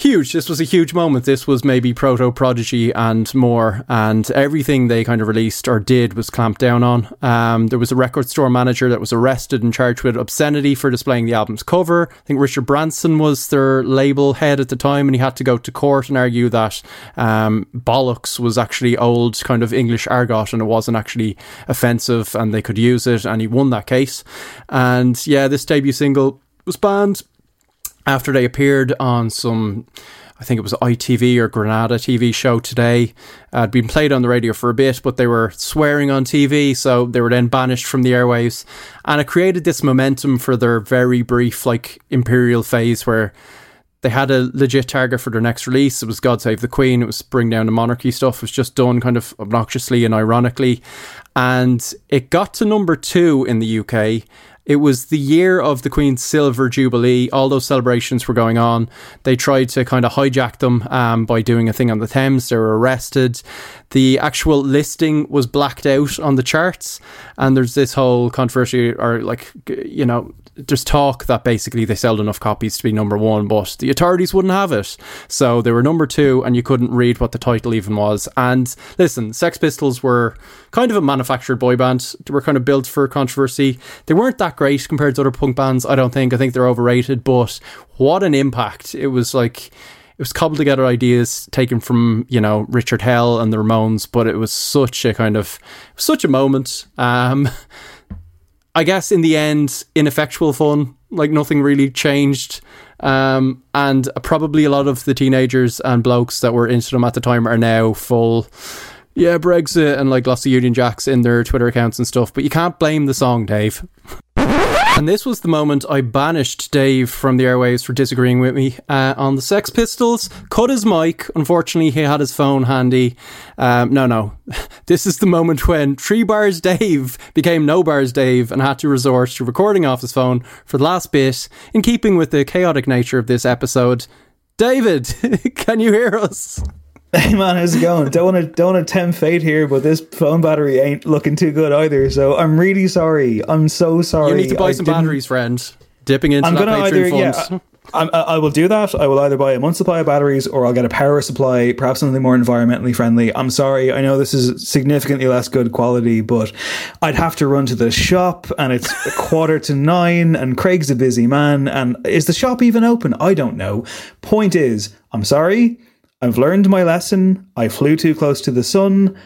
C: huge. This was a huge moment. This was maybe proto prodigy and more, and everything they kind of released or did was clamped down on. Um, there was a record store manager that was arrested and charged with obscenity for displaying the album's cover. I think Richard Branson was their label head at the time, and he had to go to court and argue that um, bollocks was actually old kind of English argot and it wasn't actually offensive, and they could use it. And he won that case. And yeah, this debut single was banned after they appeared on some I think it was ITV or Granada TV show today. Uh, had been played on the radio for a bit, but they were swearing on TV, so they were then banished from the airwaves. And it created this momentum for their very brief, like, imperial phase where they had a legit target for their next release. It was God Save the Queen. It was Bring Down the Monarchy stuff. It was just done kind of obnoxiously and ironically. And it got to number two in the UK. It was the year of the Queen's Silver Jubilee. All those celebrations were going on. They tried to kind of hijack them um, by doing a thing on the Thames. They were arrested. The actual listing was blacked out on the charts. And there's this whole controversy, or like, you know, there's talk that basically they sold enough copies to be number one, but the authorities wouldn't have it. So they were number two, and you couldn't read what the title even was. And listen, Sex Pistols were kind of a manufactured boy band. They were kind of built for controversy. They weren't that great compared to other punk bands, I don't think. I think they're overrated, but what an impact. It was like it was cobbled together ideas taken from you know Richard Hell and the Ramones, but it was such a kind of such a moment. Um, I guess in the end, ineffectual fun. Like nothing really changed. Um, and probably a lot of the teenagers and blokes that were into them at the time are now full, yeah, Brexit and like lots of Union Jacks in their Twitter accounts and stuff. But you can't blame the song, Dave. And this was the moment I banished Dave from the airwaves for disagreeing with me uh, on the Sex Pistols. Cut his mic. Unfortunately, he had his phone handy. Um, no, no. This is the moment when Three Bars Dave became No Bars Dave and had to resort to recording off his phone for the last bit, in keeping with the chaotic nature of this episode. David, can you hear us?
B: Hey man, how's it going? don't want to don't want to tempt fate here, but this phone battery ain't looking too good either. So I'm really sorry. I'm so sorry.
C: You need to buy
B: I
C: some
B: didn't-
C: batteries, friend. Dipping into
B: I'm
C: that
B: gonna
C: Patreon
B: either
C: fund.
B: yeah. I, I I will do that. I will either buy a month supply of batteries or I'll get a power supply, perhaps something more environmentally friendly. I'm sorry. I know this is significantly less good quality, but I'd have to run to the shop and it's a quarter to nine and Craig's a busy man. And is the shop even open? I don't know. Point is, I'm sorry. I've learned my lesson. I flew too close to the sun.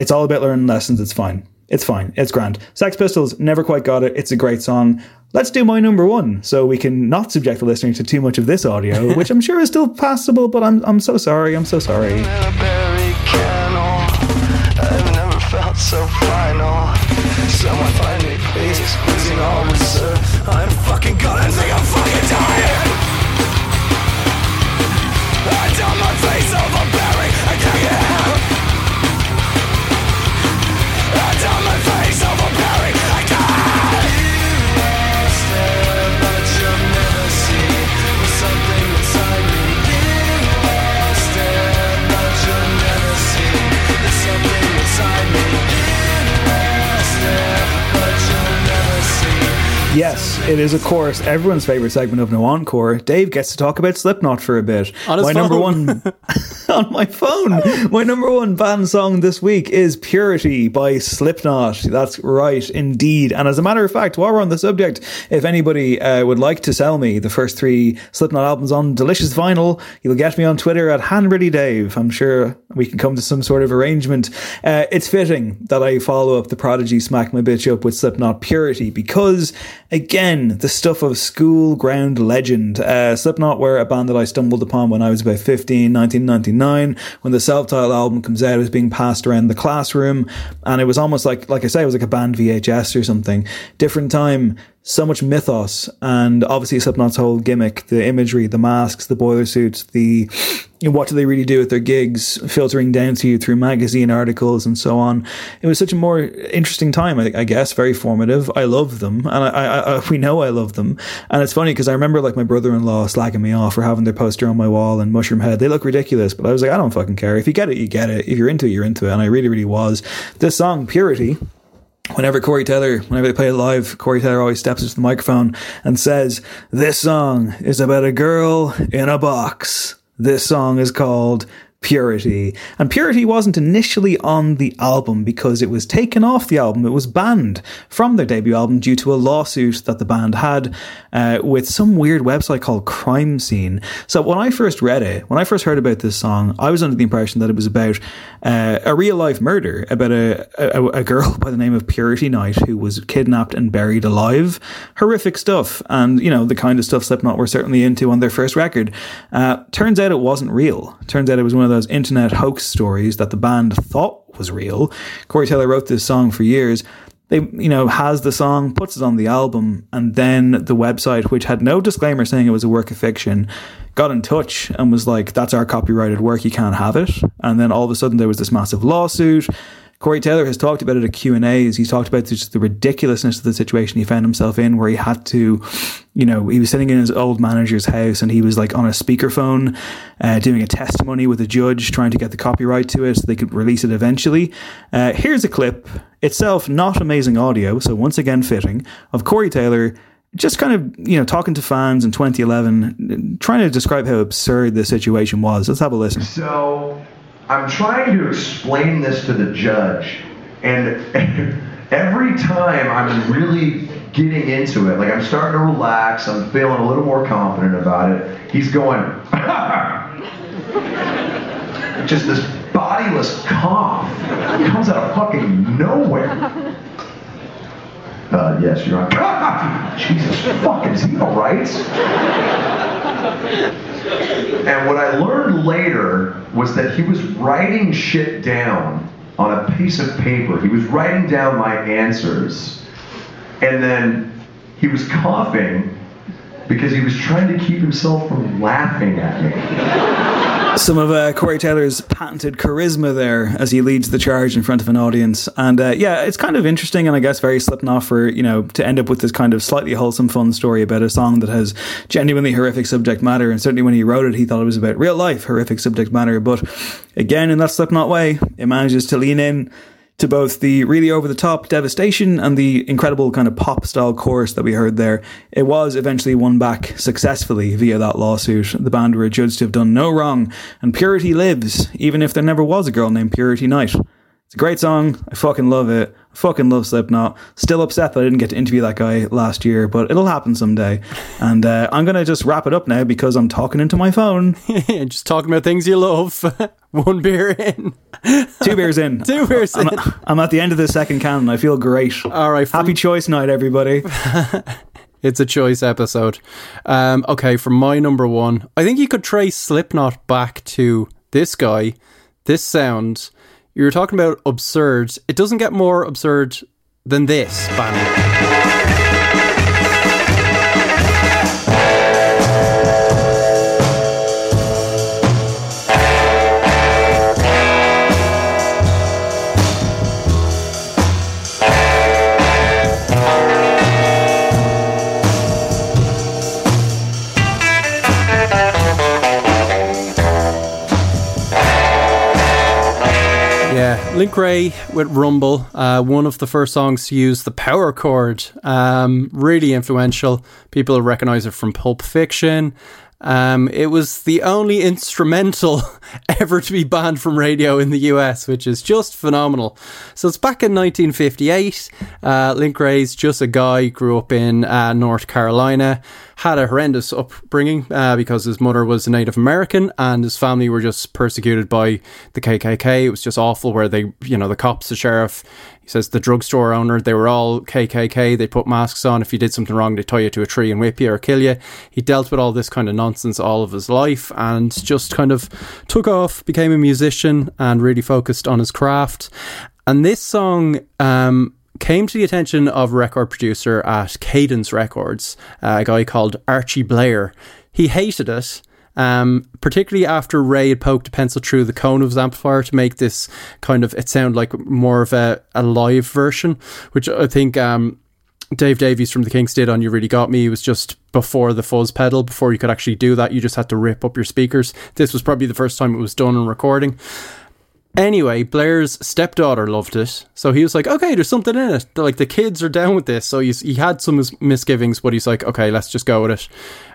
B: It's all about learning lessons. It's fine. It's fine. It's grand. Sex Pistols never quite got it. It's a great song. Let's do my number one so we can not subject the listener to too much of this audio, which I'm sure is still passable, but I'm, I'm so sorry. I'm so sorry.
G: I've never felt final. Someone find me, please. Losing all
B: Yes, it is, of course, everyone's favorite segment of No Encore. Dave gets to talk about Slipknot for a bit. My number one on my phone. My number one band song this week is Purity by Slipknot. That's right, indeed. And as a matter of fact, while we're on the subject, if anybody uh, would like to sell me the first three Slipknot albums on Delicious Vinyl, you'll get me on Twitter at HandreadyDave. I'm sure we can come to some sort of arrangement. Uh, it's fitting that I follow up the Prodigy Smack My Bitch Up with Slipknot Purity because, again, the stuff of school ground legend. Uh, Slipknot were a band that I stumbled upon when I was about 15, 1999, when the self-titled album comes out, it was being passed around the classroom, and it was almost like, like I say, it was like a band VHS or something. Different time, so much mythos and obviously Slipknot's whole gimmick, the imagery, the masks, the boiler suits, the what do they really do at their gigs, filtering down to you through magazine articles and so on. It was such a more interesting time, I, I guess, very formative. I love them, and I, I, I we know I love them. And it's funny because I remember like my brother-in-law slagging me off for having their poster on my wall and Mushroomhead. They look ridiculous, but I was like, I don't fucking care. If you get it, you get it. If you're into it, you're into it. And I really, really was. This song, Purity whenever Corey Taylor, whenever they play it live, Corey Taylor always steps into the microphone and says, This song is about a girl in a box. This song is called Purity. And Purity wasn't initially on the album because it was taken off the album. It was banned from their debut album due to a lawsuit that the band had uh, with some weird website called Crime Scene. So when I first read it, when I first heard about this song, I was under the impression that it was about uh, a real life murder, about a, a, a girl by the name of Purity Knight who was kidnapped and buried alive. Horrific stuff. And, you know, the kind of stuff Slipknot were certainly into on their first record. Uh, turns out it wasn't real. Turns out it was one of those internet hoax stories that the band thought was real. Corey Taylor wrote this song for years. They, you know, has the song, puts it on the album, and then the website, which had no disclaimer saying it was a work of fiction, got in touch and was like, "That's our copyrighted work. You can't have it." And then all of a sudden, there was this massive lawsuit. Corey Taylor has talked about it at Q and A's. He's talked about just the ridiculousness of the situation he found himself in, where he had to, you know, he was sitting in his old manager's house and he was like on a speakerphone, uh, doing a testimony with a judge, trying to get the copyright to it so they could release it eventually. Uh, here's a clip itself, not amazing audio, so once again fitting of Corey Taylor. Just kind of, you know, talking to fans in 2011, trying to describe how absurd the situation was. Let's have a listen.
O: So I'm trying to explain this to the judge, and every time I'm really getting into it, like I'm starting to relax, I'm feeling a little more confident about it. He's going, just this bodiless cough comes out of fucking nowhere. Uh, yes, you're on. Jesus fucking, is he all right? And what I learned later was that he was writing shit down on a piece of paper. He was writing down my answers. And then he was coughing because he was trying to keep himself from laughing at me.
B: Some of uh, Corey Taylor's patented charisma there as he leads the charge in front of an audience, and uh, yeah, it's kind of interesting and I guess very Slipknot for you know to end up with this kind of slightly wholesome, fun story about a song that has genuinely horrific subject matter. And certainly when he wrote it, he thought it was about real life horrific subject matter. But again, in that Slipknot way, it manages to lean in to both the really over the top devastation and the incredible kind of pop style chorus that we heard there. It was eventually won back successfully via that lawsuit. The band were adjudged to have done no wrong, and purity lives, even if there never was a girl named Purity Knight. It's a great song. I fucking love it. Fucking love Slipknot. Still upset that I didn't get to interview that guy last year, but it'll happen someday. And uh, I'm going to just wrap it up now because I'm talking into my phone.
C: just talking about things you love. One beer in.
B: Two beers in.
C: Two beers
B: I'm,
C: in.
B: I'm at the end of the second can and I feel great.
C: All right.
B: Happy choice night, everybody.
C: It's a choice episode. Um, okay, for my number one, I think you could trace Slipknot back to this guy, this sound. You were talking about absurd. It doesn't get more absurd than this band. Yeah, Link Wray with Rumble, uh, one of the first songs to use the power chord. Um, really influential. People recognize it from Pulp Fiction. Um, it was the only instrumental ever to be banned from radio in the US, which is just phenomenal. So it's back in 1958. Uh, Link Wray's just a guy, grew up in uh, North Carolina, had a horrendous upbringing uh, because his mother was a Native American and his family were just persecuted by the KKK. It was just awful where they, you know, the cops, the sheriff, he says the drugstore owner, they were all KKK. They put masks on. If you did something wrong, they tie you to a tree and whip you or kill you. He dealt with all this kind of nonsense all of his life and just kind of took off, became a musician and really focused on his craft. And this song, um, came to the attention of record producer at Cadence Records, uh, a guy called Archie Bleyer. He hated it. Um, particularly after Wray had poked a pencil through the cone of his amplifier to make this kind of it sound like more of a, a live version, which I think um, Dave Davies from the Kinks did on You Really Got Me. It was just before the fuzz pedal, before you could actually do that. You just had to rip up your speakers. This was probably the first time it was done in recording. Anyway, Bleyer's stepdaughter loved it, so he was like, "Okay, there's something in it. Like the kids are down with this." So he's, he had some misgivings, but he's like, "Okay, let's just go with it."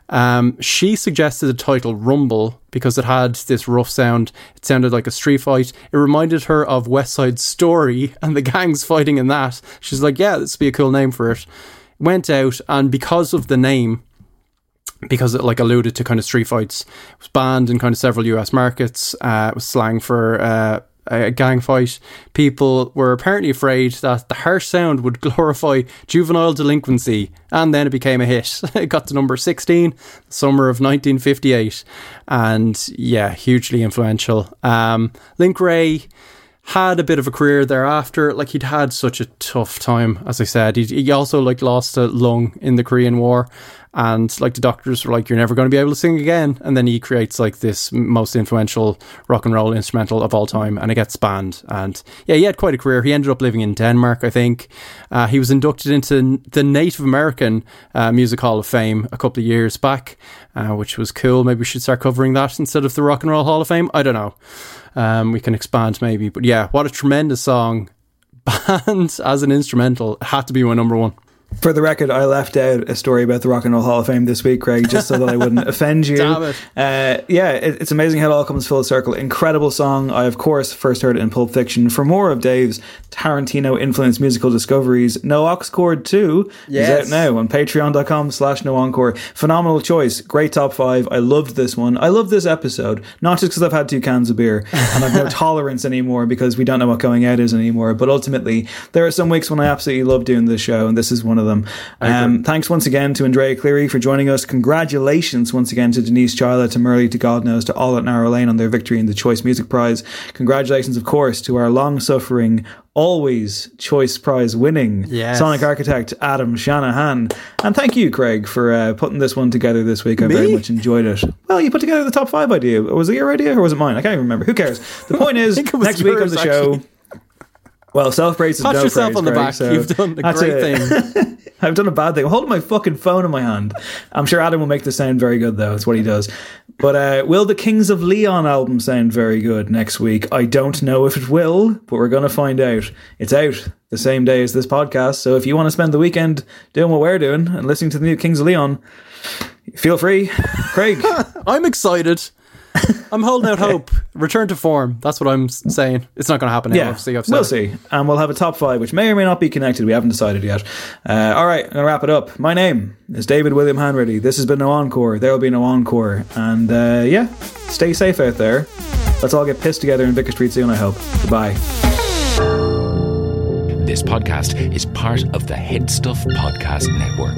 C: Um, she suggested the title Rumble because it had this rough sound. It sounded like a street fight. It reminded her of West Side Story and the gangs fighting in that. She's like, "Yeah, this would be a cool name for it." Went out, and because of the name, because it like alluded to kind of street fights. It was banned in kind of several US markets. Uh, it was slang for uh, a gang fight. People were apparently afraid that the harsh sound would glorify juvenile delinquency, and then it became a hit. it got to number 16, summer of 1958, and yeah, hugely influential. Um, Link Wray had a bit of a career thereafter. Like he'd had such a tough time, as I said. He he also like lost a lung in the Korean War, and like the doctors were like, "You're never going to be able to sing again." And then he creates like this most influential rock and roll instrumental of all time, and it gets banned. And yeah, he had quite a career. He ended up living in Denmark, I think. Uh, he was inducted into the Native American uh, Music Hall of Fame a couple of years back, uh, which was cool. Maybe we should start covering that instead of the Rock and Roll Hall of Fame. I don't know. Um, we can expand maybe, but yeah, what a tremendous song! Banned as an instrumental had to be my number one.
B: For the record, I left out a story about the Rock and Roll Hall of Fame this week, Craig, just so that I wouldn't offend you.
C: Damn it.
B: Uh, yeah, it, it's amazing how it all comes full circle. Incredible song. I, of course, first heard it in Pulp Fiction. For more of Dave's Tarantino influenced musical discoveries, No Aux Cord 2
C: Yes.
B: is out now on patreon.com slash no encore. Phenomenal choice. Great top five. I loved this one. I love this episode, not just because I've had two cans of beer and I've no tolerance anymore because we don't know what going out is anymore, but ultimately, there are some weeks when I absolutely love doing this show, and this is one of them. Um, thanks once again to Andrea Cleary for joining us. Congratulations once again to Denise Chaila, to MuRli, to God knows, to all at Narolane on their victory in the Choice Music Prize. Congratulations, of course, to our long suffering, always Choice Prize winning
C: Yes.
B: Sonic architect Adam Shanahan. And thank you, Craig, for uh, putting this one together this week. I very much enjoyed it. Well, you put together the top five idea. Was it your idea or was it mine? I can't even remember. Who cares? The point is, next week on the show.
C: actually.
B: Well, self praise is
C: Pat
B: no
C: yourself
B: praise,
C: on the
B: Craig,
C: back.
B: so
C: You've done a
B: that's
C: great thing.
B: I've done a bad thing. I'm holding my fucking phone in my hand. I'm sure Adam will make this sound very good, though. It's what he does. But uh, will the Kings of Leon album sound very good next week? I don't know if it will, but we're going to find out. It's out the same day as this podcast. So if you want to spend the weekend doing what we're doing and listening to the new Kings of Leon, feel free. Craig.
C: I'm excited. I'm holding out hope. Return to form. That's what I'm saying. It's not going to happen now.
B: Yeah,
C: obviously, I've said
B: we'll
C: it.
B: see. And we'll have a top five, which may or may not be connected. We haven't decided yet. Uh, all right, I'm going to wrap it up. My name is David William Hanratty. This has been No Encore. There will be no Encore. And uh, yeah, stay safe out there. Let's all get pissed together in Vicar Street soon, I hope. Goodbye.
P: This podcast is part of the HeadStuff Podcast Network.